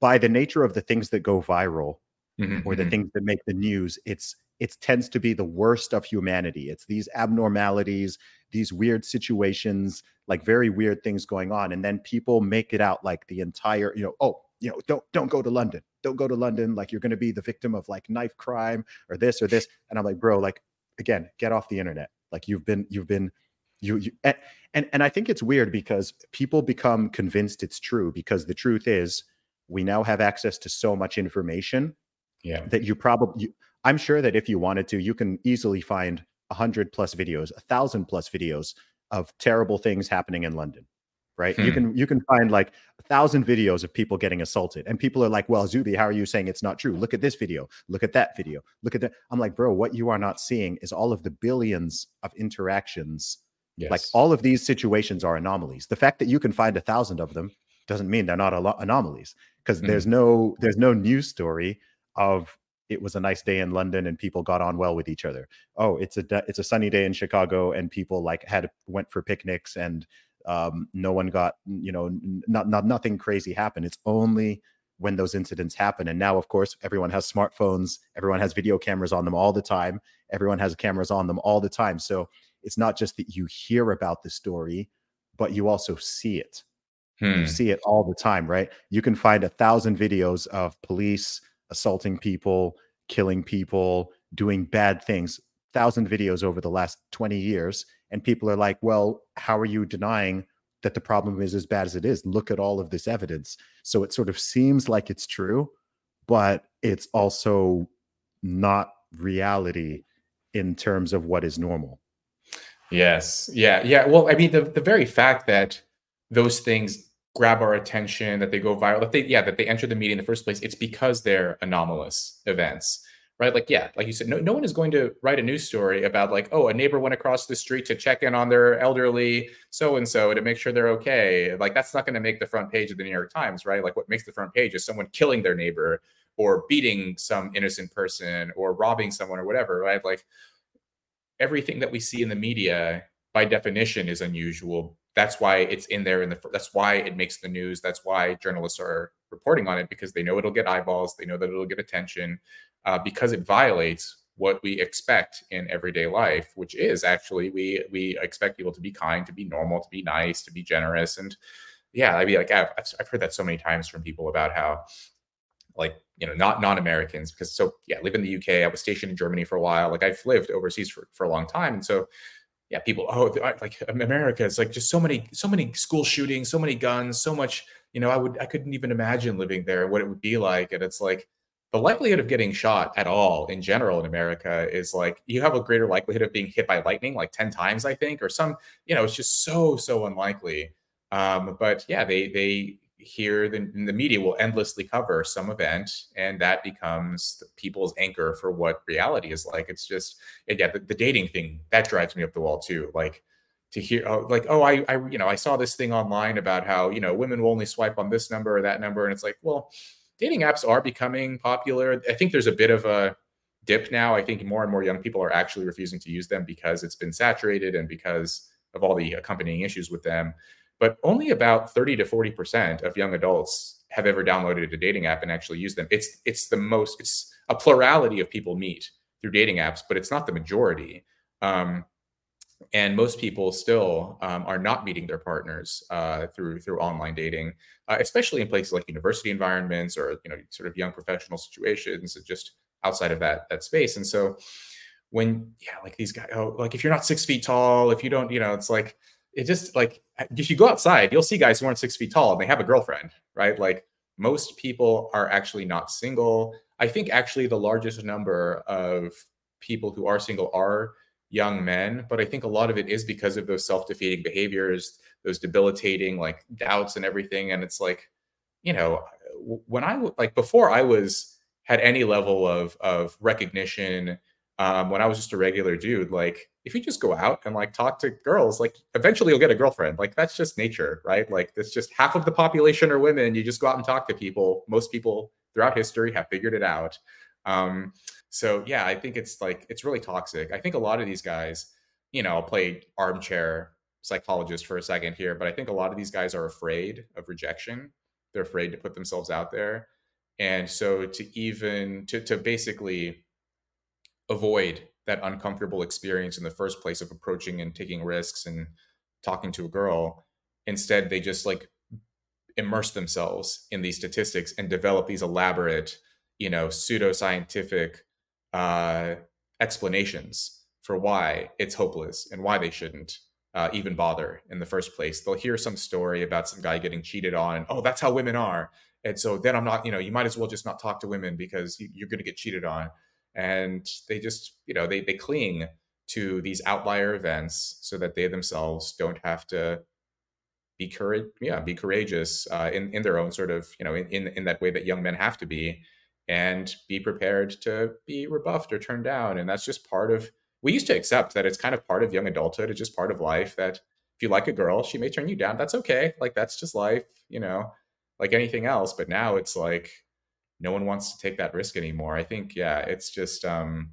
by the nature of the things that go viral mm-hmm, or the mm-hmm. things that make the news, it's it tends to be the worst of humanity. It's these abnormalities, these weird situations, like very weird things going on, and then people make it out like the entire, you know, oh, you know, don't don't go to London. Don't go to London. Like you're going to be the victim of like knife crime or this or this. And I'm like, bro, like again, get off the internet. Like you've been you've been you, you and, and and I think it's weird because people become convinced it's true because the truth is we now have access to so much information yeah that you probably i'm sure that if you wanted to you can easily find a hundred plus videos a thousand plus videos of terrible things happening in london right? Hmm. You can you can find like a thousand videos of people getting assaulted, and people are like, "Well, Zuby, how are you saying it's not true? Look at this video. Look at that video. Look at that." I'm like, bro, what you are not seeing is all of the billions of interactions. Yes. Like all of these situations are anomalies. The fact that you can find a thousand of them doesn't mean they're not anomalies because mm. there's no there's no news story of it was a nice day in London and people got on well with each other. Oh, it's a it's a sunny day in Chicago and people like had went for picnics and um, no one got you know not not nothing crazy happened. It's only when those incidents happen. And now of course everyone has smartphones everyone has video cameras on them all the time everyone has cameras on them all the time. So it's not just that you hear about the story but you also see it. Hmm. you see it all the time right? You can find a thousand videos of police assaulting people killing people doing bad things thousand videos over the last 20 years and people are like well how are you denying that the problem is as bad as it is? Look at all of this evidence. So it sort of seems like it's true but it's also not reality in terms of what is normal. Yes. Yeah yeah. Well i mean the, the very fact that those things grab our attention that they go viral that they yeah that they enter the media in the first place it's because they're anomalous events right? Like, yeah, like you said, no, no one is going to write a news story about like, oh, a neighbor went across the street to check in on their elderly so and so to make sure they're okay. Like, that's not going to make the front page of the New York Times, right? Like, what makes the front page is someone killing their neighbor or beating some innocent person or robbing someone or whatever, right? Like, everything that we see in the media by definition is unusual. That's why it's in there in the that's why it makes the news. That's why journalists are reporting on it because they know it'll get eyeballs, they know that it'll get attention, uh, because it violates what we expect in everyday life, which is actually we we expect people to be kind, to be normal, to be nice, to be generous, and yeah, I mean, like I've I've heard that so many times from people about how like you know not non-americans because so yeah live in the uk i was stationed in germany for a while like i've lived overseas for, for a long time and so yeah people oh like america it's like just so many so many school shootings so many guns so much you know i would i couldn't even imagine living there what it would be like and it's like the likelihood of getting shot at all in general in America is like you have a greater likelihood of being hit by lightning, like 10 times, I think, or some, you know, it's just so, so unlikely. Um, but yeah, they, they, here the, the media will endlessly cover some event and that becomes people's anchor for what reality is like. It's just again the, the dating thing that drives me up the wall too like to hear oh, like oh I, I you know i saw this thing online about how you know women will only swipe on this number or that number and it's like well dating apps are becoming popular. I think there's a bit of a dip now. I think more and more young people are actually refusing to use them because it's been saturated and because of all the accompanying issues with them but only about 30 to 40% of young adults have ever downloaded a dating app and actually used them it's it's the most it's a plurality of people meet through dating apps but it's not the majority um, and most people still um, are not meeting their partners uh, through through online dating, uh, especially in places like university environments or you know sort of young professional situations, just outside of that that space. And so, when yeah, like these guys, oh, like if you're not six feet tall, if you don't, you know, it's like it just like if you go outside, you'll see guys who aren't six feet tall and they have a girlfriend, right? Like most people are actually not single. I think actually the largest number of people who are single are young men but i think a lot of it is because of those self-defeating behaviors those debilitating like doubts and everything and it's like you know when i like before i was had any level of of recognition um, when i was just a regular dude like if you just go out and like talk to girls like eventually you'll get a girlfriend like that's just nature right like it's just half of the population are women you just go out and talk to people most people throughout history have figured it out um, so yeah, I think it's like it's really toxic. I think a lot of these guys, you know, I'll play armchair psychologist for a second here, but I think a lot of these guys are afraid of rejection. They're afraid to put themselves out there. And so to even to to basically avoid that uncomfortable experience in the first place of approaching and taking risks and talking to a girl, instead they just like immerse themselves in these statistics and develop these elaborate, you know, pseudoscientific uh, explanations for why it's hopeless and why they shouldn't uh, even bother in the first place. They'll hear some story about some guy getting cheated on, and oh, that's how women are. And so then I'm not, you know, you might as well just not talk to women because you're going to get cheated on. And they just, you know, they they cling to these outlier events so that they themselves don't have to be courage, yeah, be courageous uh, in in their own sort of, you know, in, in in that way that young men have to be and be prepared to be rebuffed or turned down. And that's just part of, we used to accept that it's kind of part of young adulthood. It's just part of life that if you like a girl, she may turn you down. That's okay. Like, that's just life, you know, like anything else. But now it's like, no one wants to take that risk anymore. I think, yeah, it's just, um,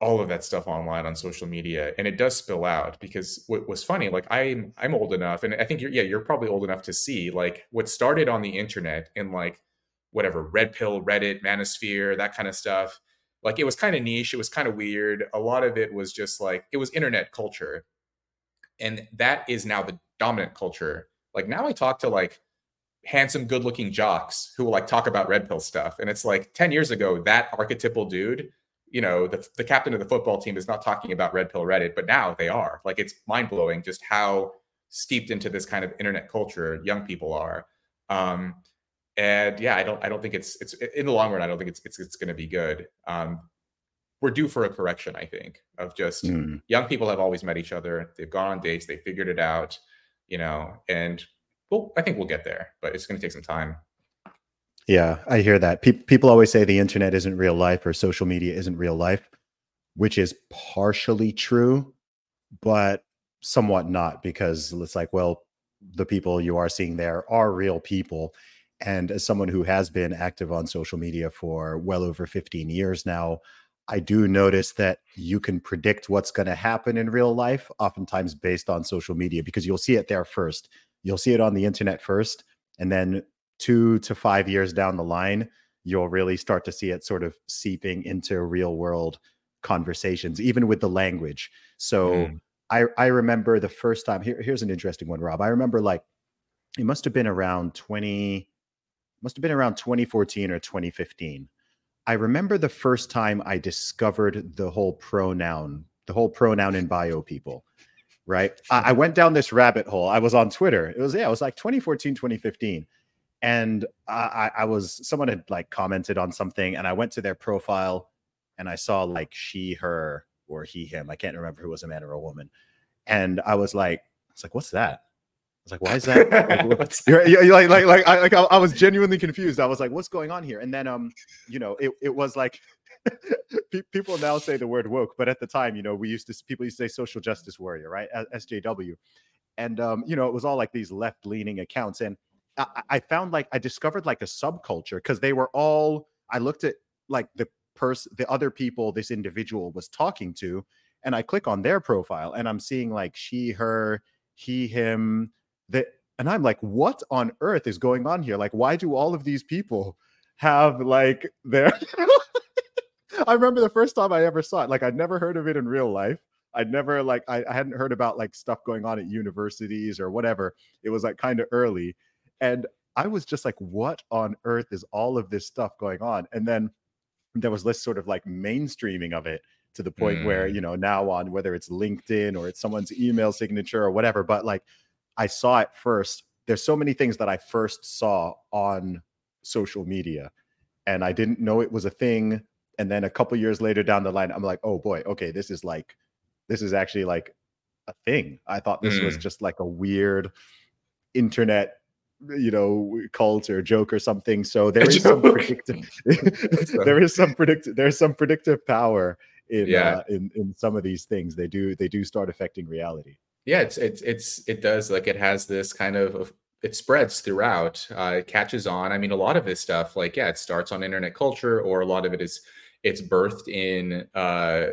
all of that stuff online on social media and it does spill out because what was funny like i'm i'm old enough and i think you're yeah you're probably old enough to see like what started on the internet in like whatever red pill reddit manosphere that kind of stuff like it was kind of niche it was kind of weird a lot of it was just like it was internet culture and that is now the dominant culture like now i talk to like handsome good looking jocks who will like talk about red pill stuff and it's like 10 years ago that archetypal dude you know the, the captain of the football team is not talking about red pill reddit but now they are like it's mind-blowing just how steeped into this kind of internet culture young people are um, and yeah, I don't I don't think it's it's in the long run. I don't think it's it's it's going to be good. Um, we're due for a correction, I think, of just mm. young people have always met each other. They've gone on dates, they figured it out, you know, and well, I think we'll get there, but it's going to take some time. Yeah, I hear that. Pe- people always say the internet isn't real life or social media isn't real life, which is partially true, but somewhat not because it's like, well, the people you are seeing there are real people and as someone who has been active on social media for well over 15 years now, I do notice that you can predict what's going to happen in real life, oftentimes based on social media, because you'll see it there first. You'll see it on the internet first. And then two to five years down the line, you'll really start to see it sort of seeping into real world conversations, even with the language. So mm. I, I remember the first time, here, here's an interesting one, Rob. I remember like, it must have been around 20, must have been around 2014 or 2015. I remember the first time I discovered the whole pronoun, the whole pronoun in bio people, right? I, I went down this rabbit hole. I was on Twitter. It was, yeah, it was like 2014, 2015. And I, I was, someone had like commented on something and I went to their profile and I saw like she, her, or he, him. I can't remember who was a man or a woman. And I was like, I was like, what's that? I was like, why is that? like, you're, you're, like, like, like, I, like, I was genuinely confused. I was like, what's going on here? And then, um, you know, it, it was like, people now say the word woke, but at the time, you know, we used to, people used to say social justice warrior, right? SJW. And, um, you know, it was all like these left leaning accounts. And I, I found like, I discovered like a subculture because they were all, I looked at like the person, the other people this individual was talking to, and I click on their profile and I'm seeing like she, her, he, him, that and i'm like what on earth is going on here like why do all of these people have like their i remember the first time i ever saw it like i'd never heard of it in real life i'd never like I, I hadn't heard about like stuff going on at universities or whatever it was like kind of early and i was just like what on earth is all of this stuff going on and then there was this sort of like mainstreaming of it to the point mm. where you know now on whether it's linkedin or it's someone's email signature or whatever but like I saw it first. There's so many things that I first saw on social media and I didn't know it was a thing. And then a couple years later down the line, I'm like, oh boy, okay, this is like, this is actually like a thing. I thought this mm. was just like a weird internet, you know, cult or joke or something. So there is some predictive, there is some predictive, there's some predictive power in, yeah. uh, in in some of these things. They do they do start affecting reality yeah it's it's it's it does like it has this kind of it spreads throughout uh, it catches on i mean a lot of this stuff like yeah it starts on internet culture or a lot of it is it's birthed in uh,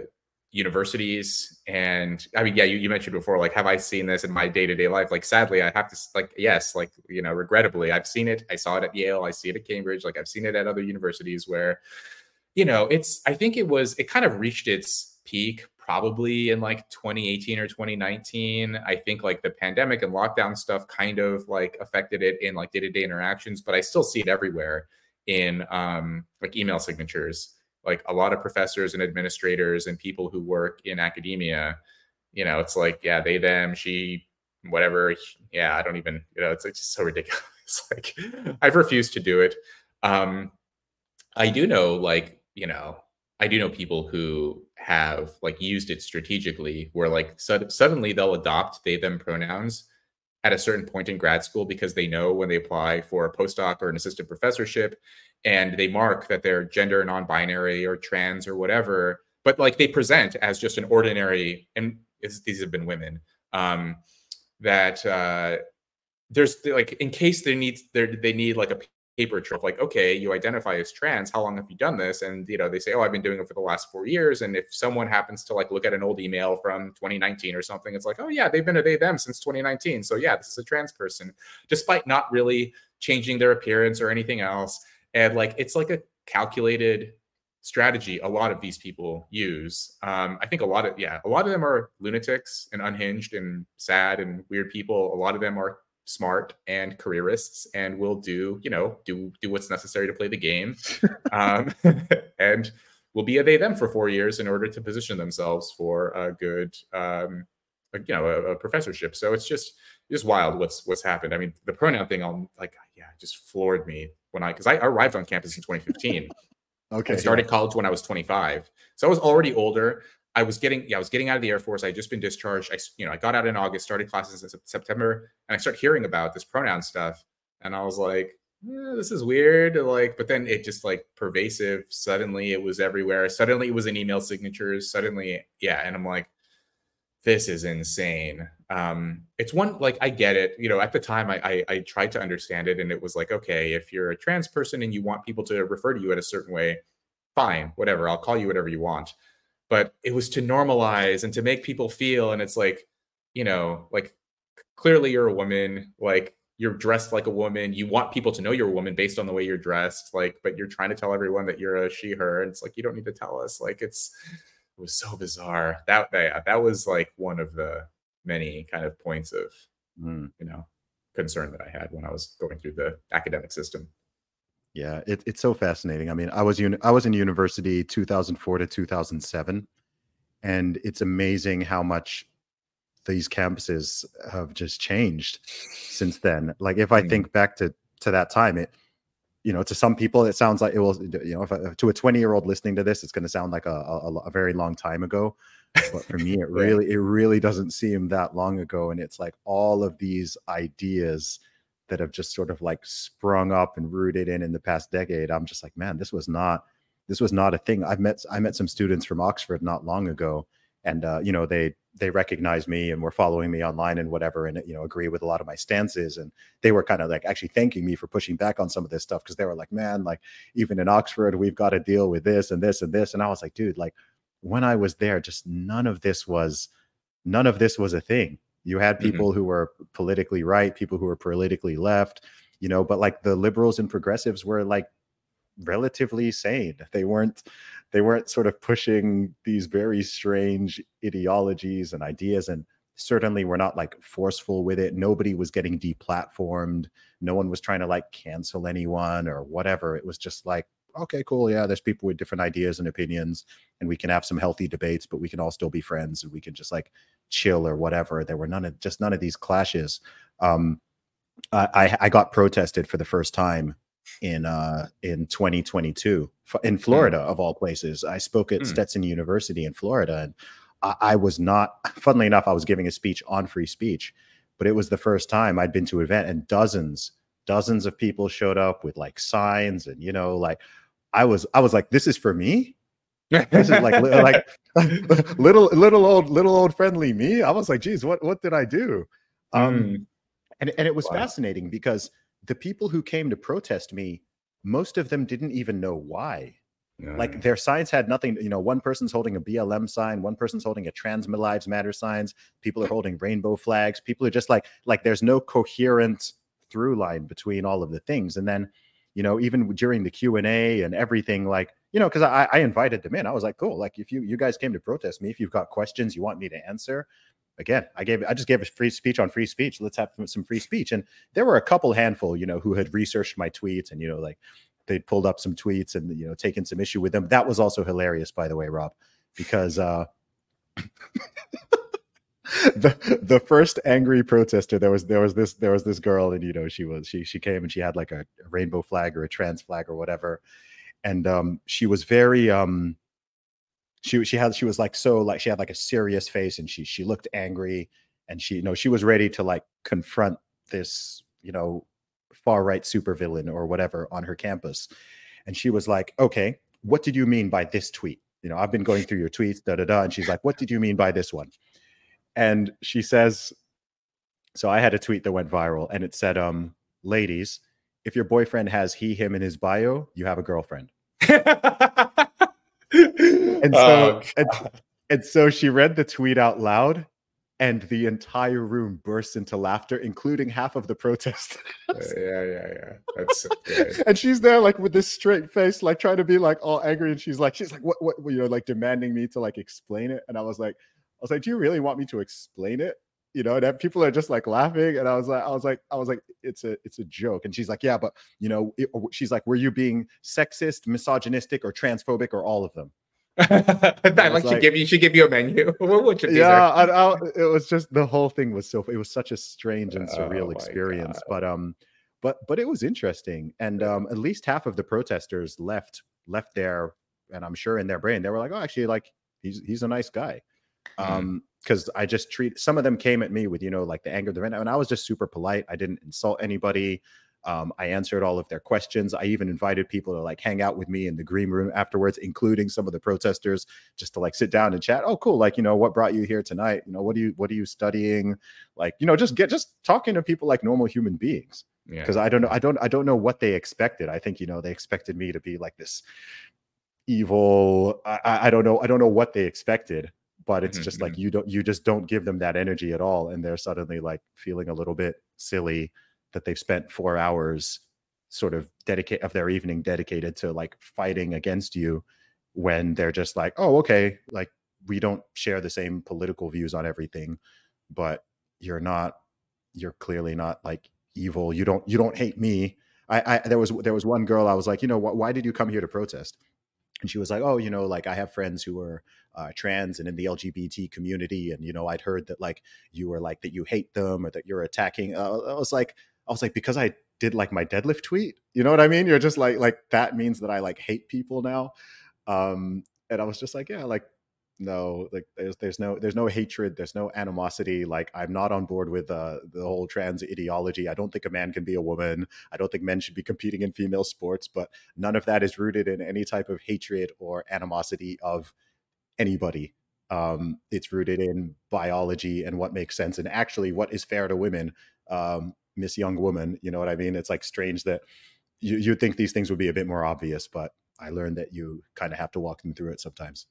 universities. And i mean yeah you, you mentioned before like have i seen this in my day-to-day life? Like sadly i have to like yes like you know regrettably i've seen it. I saw it at yale. I see it at cambridge. Like i've seen it at other universities where you know it's i think it was it kind of reached its peak probably in like 2018 or 2019. I think like the pandemic and lockdown stuff kind of like affected it in like day-to-day interactions, but I still see it everywhere in um like email signatures. Like a lot of professors and administrators and people who work in academia, you know, it's like, yeah, they, them, she, whatever. Yeah, I don't even, you know, it's, it's just so ridiculous. like I've refused to do it. Um, I do know, like, you know, I do know people who have like used it strategically where like suddenly they'll adopt they them pronouns at a certain point in grad school because they know when they apply for a postdoc or an assistant professorship and they mark that they're gender non-binary or trans or whatever but like they present as just an ordinary and these have been women um that uh there's like in case they need they need like a paper trail like okay you identify as trans how long have you done this? And you know they say oh i've been doing it for the last four years. And if someone happens to like look at an old email from 2019 or something it's like oh yeah they've been a they them since 2019 so yeah this is a trans person. Despite not really changing their appearance or anything else and like it's like a calculated strategy a lot of these people use. Um, i think a lot of yeah a lot of them are lunatics and unhinged and sad and weird people. A lot of them are smart and careerists and will do you know do do what's necessary to play the game um, and will be a they them for four years in order to position themselves for a good um, a, you know a, a, professorship. So it's just just wild what's what's happened. I mean the pronoun thing i'm like yeah just floored me when i because i arrived on campus in 2015 okay i started yeah. college when i was 25 so i was already older I was getting, yeah, I was getting out of the Air Force. I had just been discharged. I, you know, I got out in August, started classes in September, and I started hearing about this pronoun stuff, and I was like, eh, this is weird. Like, but then it just like pervasive. Suddenly, it was everywhere. Suddenly, it was in email signatures. Suddenly, yeah, and I'm like, this is insane. Um, it's one like I get it. You know, at the time, I, I I tried to understand it, and it was like, okay, if you're a trans person and you want people to refer to you in a certain way, fine, whatever. I'll call you whatever you want but it was to normalize and to make people feel and it's like you know like clearly you're a woman like you're dressed like a woman you want people to know you're a woman based on the way you're dressed like but you're trying to tell everyone that you're a she her and it's like you don't need to tell us like it's it was so bizarre that that, that was like one of the many kind of points of mm. you know concern that i had when i was going through the academic system yeah, it, it's so fascinating. I mean, I was uni- I was in university 2004 to 2007, and it's amazing how much these campuses have just changed since then. Like, if I mm. think back to to that time, it you know, to some people, it sounds like it will. You know, if I, to a 20 year old listening to this, it's going to sound like a, a, a very long time ago. but for me it really it really doesn't seem that long ago and it's like all of these ideas that have just sort of like sprung up and rooted in in the past decade i'm just like man this was not this was not a thing. I've met i met some students from oxford not long ago and uh, you know they they recognize me and were following me online and whatever and you know agree with a lot of my stances and they were kind of like actually thanking me for pushing back on some of this stuff because they were like man like even in oxford we've got to deal with this and this and this and i was like dude like when i was there just none of this was none of this was a thing you had mm-hmm. people mm-hmm. who were politically right people who were politically left you know but like the liberals and progressives were like relatively sane they weren't they weren't sort of pushing these very strange ideologies and ideas and certainly were not like forceful with it nobody was getting deplatformed no one was trying to like cancel anyone or whatever it was just like okay cool yeah there's people with different ideas and opinions and we can have some healthy debates but we can all still be friends and we can just like chill or whatever there were none of just none of these clashes um i i got protested for the first time in uh in 2022 in hmm. Florida mm. of all places. I spoke at mm. Stetson University in Florida and I, I, was not funnily enough I was giving a speech on free speech, but it was the first time I'd been to an event and dozens dozens of people showed up with like signs and you know like I was I was like this is for me. this is like like little little old little old friendly me. I was like geez what what did I do? Um mm. and and it was wow. fascinating because the people who came to protest me, most of them didn't even know why. Like their signs had nothing, you know, one person's holding a BLM sign, one person's holding a trans lives matter signs, people are holding rainbow flags, people are just like like there's no coherent through line between all of the things. And then, you know, even during the Q&A and everything like, you know, cuz I I invited them in. I was like, "Cool, like if you you guys came to protest me, if you've got questions you want me to answer, again, I gave I just gave a free speech on free speech. Let's have some free speech. And there were a couple handful, you know, who had researched my tweets and you know, like they pulled up some tweets and you know taken some issue with them. That was also hilarious, by the way, Rob, because uh the the first angry protester there was there was this there was this girl and you know she was she she came and she had like a, rainbow flag or a trans flag or whatever. And um she was very um she she had she was like so like she had like a serious face and she she looked angry and she you know she was ready to like confront this you know far right supervillain or whatever on her campus. And she was like okay what did you mean by this tweet? You know i've been going through your tweets da da da. And she's like what did you mean by this one and she says so i had a tweet that went viral and it said um ladies if your boyfriend has he him in his bio you have a girlfriend and so oh, and, and so she read the tweet out loud and the entire room burst into laughter, including half of the protesters. yeah, yeah, yeah. That's and she's there like with this straight face, like trying to be like all angry, and she's like, she's like, what, what, you know, like demanding me to like explain it. And I was like, was like, do you really want me to explain it? You know, that people are just like laughing, and I was like, I was like, I was like, it's a, it's a joke. And she's like, yeah, but you know, it, she's like, were you being sexist, misogynistic, or transphobic, or all of them? I like, she give you she give you a menu. what yeah, I, I, it was just the whole thing was so it was such a strange and surreal oh experience. God. But um, but but it was interesting, and um, at least half of the protesters left left there, and I'm sure in their brain they were like, oh, actually, like he's he's a nice guy. Mm-hmm. Um, because I just treat some of them came at me with you know like the anger, the and I was just super polite. I didn't insult anybody. Um, I answered all of their questions. I even invited people to like hang out with me in the green room afterwards, including some of the protesters, just to like sit down and chat. Oh, cool! Like you know, what brought you here tonight? You know, what do you what are you studying? Like you know, just get just talking to people like normal human beings. Because yeah. I don't know, I don't I don't know what they expected. I think you know they expected me to be like this evil. I, I don't know. I don't know what they expected but it's mm-hmm. just like mm-hmm. you don't you just don't give them that energy at all and they're suddenly like feeling a little bit silly that they've spent four hours sort of dedicate of their evening dedicated to like fighting against you when they're just like oh okay like we don't share the same political views on everything but you're not you're clearly not like evil you don't you don't hate me i i there was there was one girl i was like you know wh- why did you come here to protest and she was like oh you know like i have friends who are uh, trans and in the lgbt community and you know i'd heard that like you were like that you hate them or that you're attacking uh, i was like I was like, because I did like my deadlift tweet, you know what I mean? You're just like, like that means that I like hate people now. Um, and I was just like, yeah, like, no like there's there's no there's no hatred there's no animosity like i'm not on board with uh, the whole trans ideology. I don't think a man can be a woman. I don't think men should be competing in female sports but none of that is rooted in any type of hatred or animosity of anybody. Um, it's rooted in biology and what makes sense and actually what is fair to women um, miss young woman you know what i mean? It's like strange that you, you'd think these things would be a bit more obvious but i learned that you kind of have to walk them through it sometimes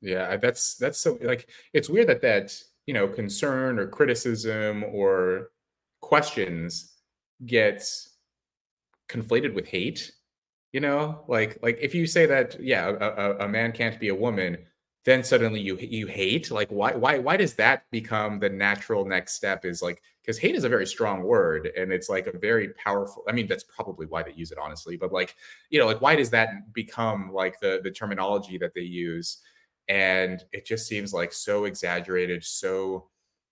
yeah, that's that's so like it's weird that that you know concern or criticism or questions gets conflated with hate. You know, like like if you say that yeah, a, a, a man can't be a woman, then suddenly you you hate. Like why why why does that become the natural next step? Is like because hate is a very strong word and it's like a very powerful i mean that's probably why they use it honestly but like you know like why does that become like the the terminology that they use and it just seems like so exaggerated so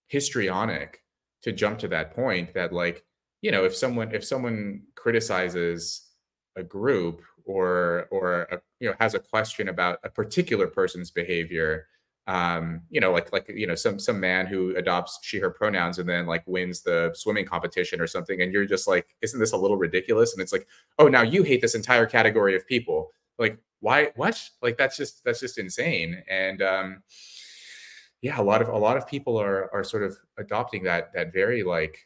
histrionic to jump to that point that like you know if someone if someone criticizes a group or or a, you know has a question about a particular person's behavior um you know like like you know some some man who adopts she her pronouns and then like wins the swimming competition or something and you're just like isn't this a little ridiculous? And it's like oh now you hate this entire category of people. Like why what like that's just that's just insane and um yeah a lot of a lot of people are are sort of adopting that that very like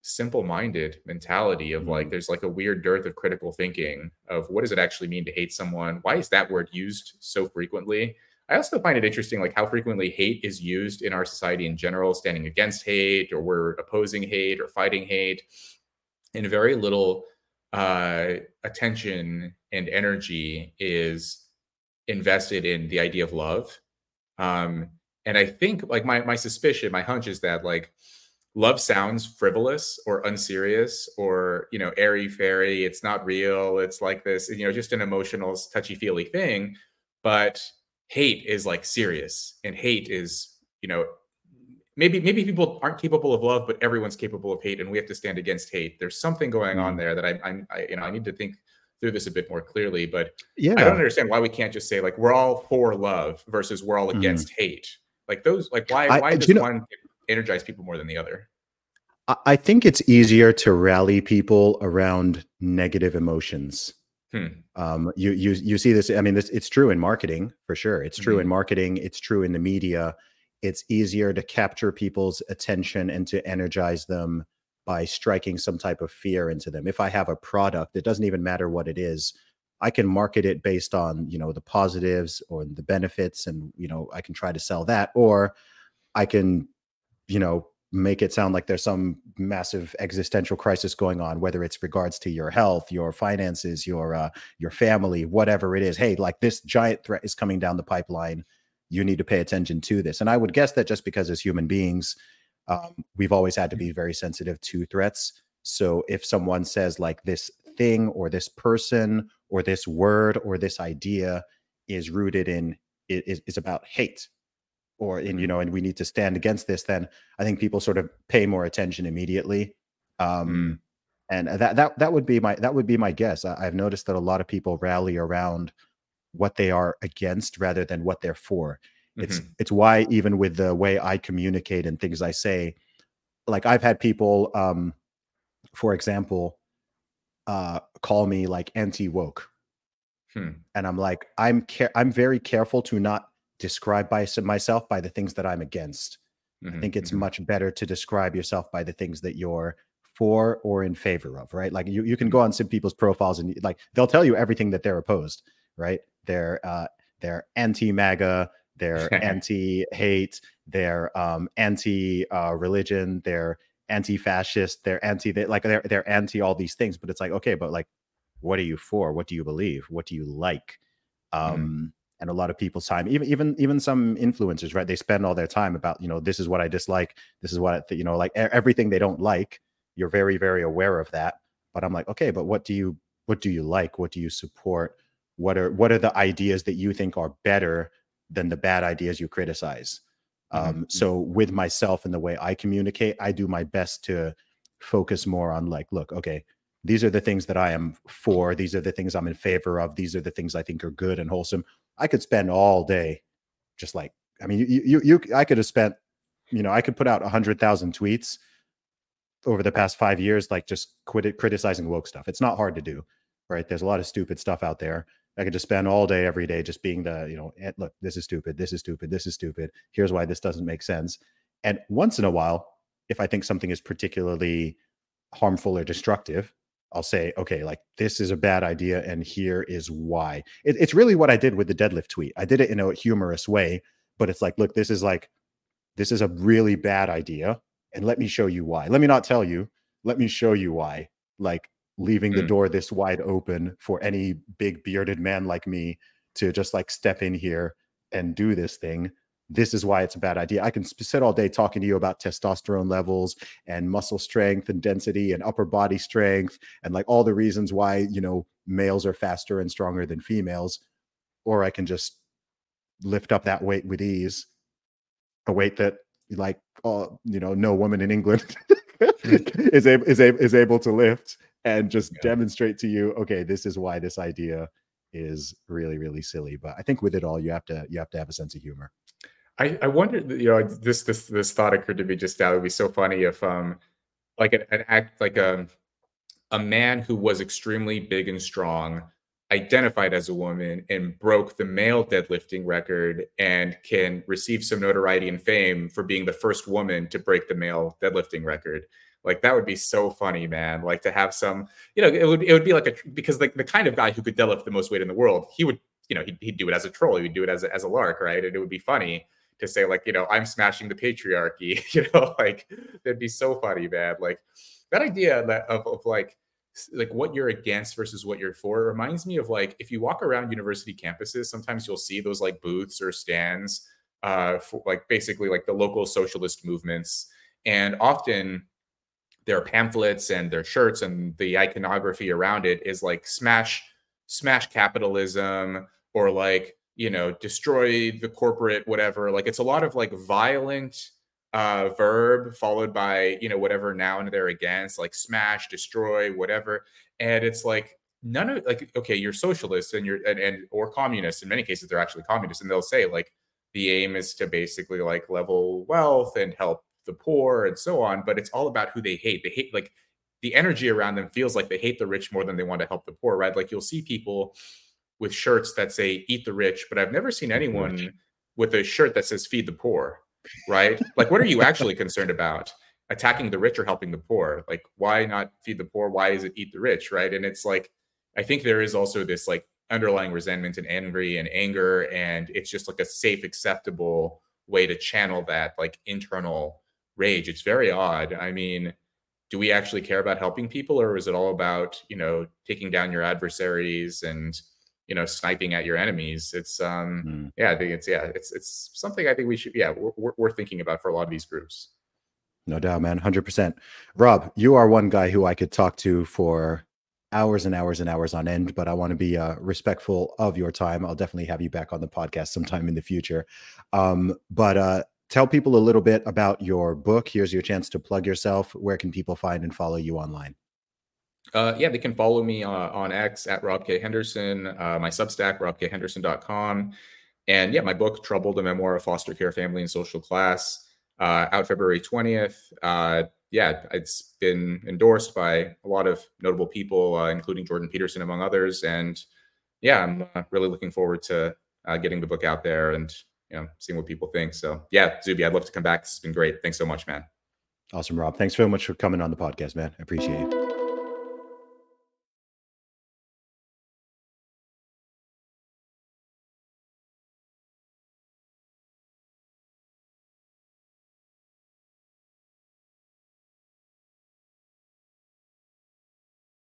simple minded mentality of like mm-hmm. there's like a weird dearth of critical thinking of what does it actually mean to hate someone why is that word used so frequently i also find it interesting like how frequently hate is used in our society in general standing against hate or we're opposing hate or fighting hate and very little uh, attention and energy is invested in the idea of love. Um, and I think like my my suspicion, my hunch is that like love sounds frivolous or unserious or you know airy fairy. It's not real. It's like this, you know, just an emotional touchy feely thing. But hate is like serious, and hate is you know maybe maybe people aren't capable of love, but everyone's capable of hate, and we have to stand against hate. There's something going on mm. there that I, I, I, you know, I need to think through this a bit more clearly. But yeah, I don't understand why we can't just say like we're all for love versus we're all mm. against mm. hate. Like those, like why I, why does you know, one energize people more than the other? I think it's easier to rally people around negative emotions. Hmm. Um, you you you see this. I mean, this it's true in marketing for sure. It's true mm-hmm. in marketing. It's true in the media it's easier to capture people's attention and to energize them by striking some type of fear into them. If I have a product, it doesn't even matter what it is. I can market it based on, you know, the positives or the benefits and, you know, I can try to sell that or I can, you know, make it sound like there's some massive existential crisis going on whether it's regards to your health your finances your uh, your family whatever it is hey like this giant threat is coming down the pipeline you need to pay attention to this. And I would guess that just because as human beings, um, we've always had to be very sensitive to threats. So if someone says like this thing or this person or this word or this idea is rooted in is, is about hate or in you know and we need to stand against this then i think people sort of pay more attention immediately um mm. and that that that would be my that would be my guess I, i've noticed that a lot of people rally around what they are against rather than what they're for. It's mm-hmm. it's why even with the way I communicate and things I say, like I've had people, um, for example, uh, call me like anti woke, hmm. and I'm like I'm care I'm very careful to not describe by myself by the things that I'm against. Mm-hmm. I think it's mm-hmm. much better to describe yourself by the things that you're for or in favor of, right? Like you, you can go on some people's profiles and like they'll tell you everything that they're opposed, right? They're uh, they're anti MAGA, they're anti hate, they're um, anti uh, religion, they're anti fascist, they're anti they, like they're they're anti all these things. But it's like okay, but like, what are you for? What do you believe? What do you like? Mm-hmm. Um, mm. And a lot of people's time, even even even some influencers, right? They spend all their time about you know this is what I dislike, this is what you know like everything they don't like. You're very very aware of that. But I'm like, okay, but what do you what do you like? What do you support? What are what are the ideas that you think are better than the bad ideas you criticize mm-hmm. um, so with myself and the way i communicate i do my best to focus more on like look okay these are the things that i am for these are the things i'm in favor of these are the things i think are good and wholesome i could spend all day just like I mean, you you, you I could have spent, you know, I could put out a hundred thousand tweets over the past five years, like just quit it, criticizing woke stuff. It's not hard to do, right? There's a lot of stupid stuff out there. I could just spend all day, every day, just being the, you know, eh, look, this is stupid, this is stupid, this is stupid. Here's why this doesn't make sense. And once in a while, if I think something is particularly harmful or destructive, I'll say, okay, like this is a bad idea, and here is why. It, it's really what I did with the deadlift tweet. I did it in a humorous way, but it's like, look, this is like, this is a really bad idea, and let me show you why. Let me not tell you, let me show you why. Like leaving mm. the door this wide open for any big bearded man like me to just like step in here and do this thing this is why it's a bad idea. I can sit all day talking to you about testosterone levels and muscle strength and density and upper body strength and like all the reasons why, you know, males are faster and stronger than females. Or I can just lift up that weight with ease, a weight that like, oh, you know, no woman in England is able is able is able to lift and just yeah. demonstrate to you, okay, this is why this idea is really really silly. But I think with it all, you have to you have to have a sense of humor. I, I wonder, you know, this this this thought occurred to me just now. It would be so funny if, um, like an, an act like a um, a man who was extremely big and strong, identified as a woman, and broke the male deadlifting record, and can receive some notoriety and fame for being the first woman to break the male deadlifting record. Like that would be so funny, man. Like to have some, you know, it would it would be like a because like the kind of guy who could deadlift the most weight in the world, he would, you know, he'd, he'd do it as a troll, he would do it as a, as a lark, right? And it would be funny to say like you know i'm smashing the patriarchy you know like that'd be so funny man like that idea of, of like like what you're against versus what you're for reminds me of like if you walk around university campuses sometimes you'll see those like booths or stands uh for like basically like the local socialist movements and often their pamphlets and their shirts and the iconography around it is like smash smash capitalism or like you know destroy the corporate whatever. Like it's a lot of like violent uh verb followed by you know whatever noun they're against like smash destroy whatever. And it's like none of like okay you're socialists and you're and, and or communists in many cases they're actually communists and they'll say like the aim is to basically like level wealth and help the poor and so on but it's all about who they hate they hate like the energy around them feels like they hate the rich more than they want to help the poor right like you'll see people with shirts that say "Eat the Rich," but I've never seen anyone with a shirt that says "Feed the Poor." Right? like, what are you actually concerned about? Attacking the rich or helping the poor? Like, why not feed the poor? Why is it eat the rich? Right? And it's like, I think there is also this like underlying resentment and angry and anger, and it's just like a safe, acceptable way to channel that like internal rage. It's very odd. I mean, do we actually care about helping people, or is it all about you know taking down your adversaries and you know sniping at your enemies it's um mm. yeah i think it's yeah it's it's something i think we should yeah we're, we're thinking about for a lot of these groups no doubt man 100% rob you are one guy who i could talk to for hours and hours and hours on end but i want to be uh, respectful of your time i'll definitely have you back on the podcast sometime in the future um, but uh, tell people a little bit about your book here's your chance to plug yourself where can people find and follow you online uh, yeah, they can follow me uh, on X at Rob K. Henderson, uh, my Substack, robkhenderson.com. And yeah, my book, Troubled, a memoir of foster care, family, and social class, uh, out February 20th. Uh, yeah, it's been endorsed by a lot of notable people, uh, including Jordan Peterson, among others. And yeah, I'm really looking forward to getting the book out there and you know seeing what people think. So yeah, Zuby, I'd love to come back. Has been great. Thanks so much, man. Awesome, Rob. Thanks so much for coming on the podcast, man. I appreciate it.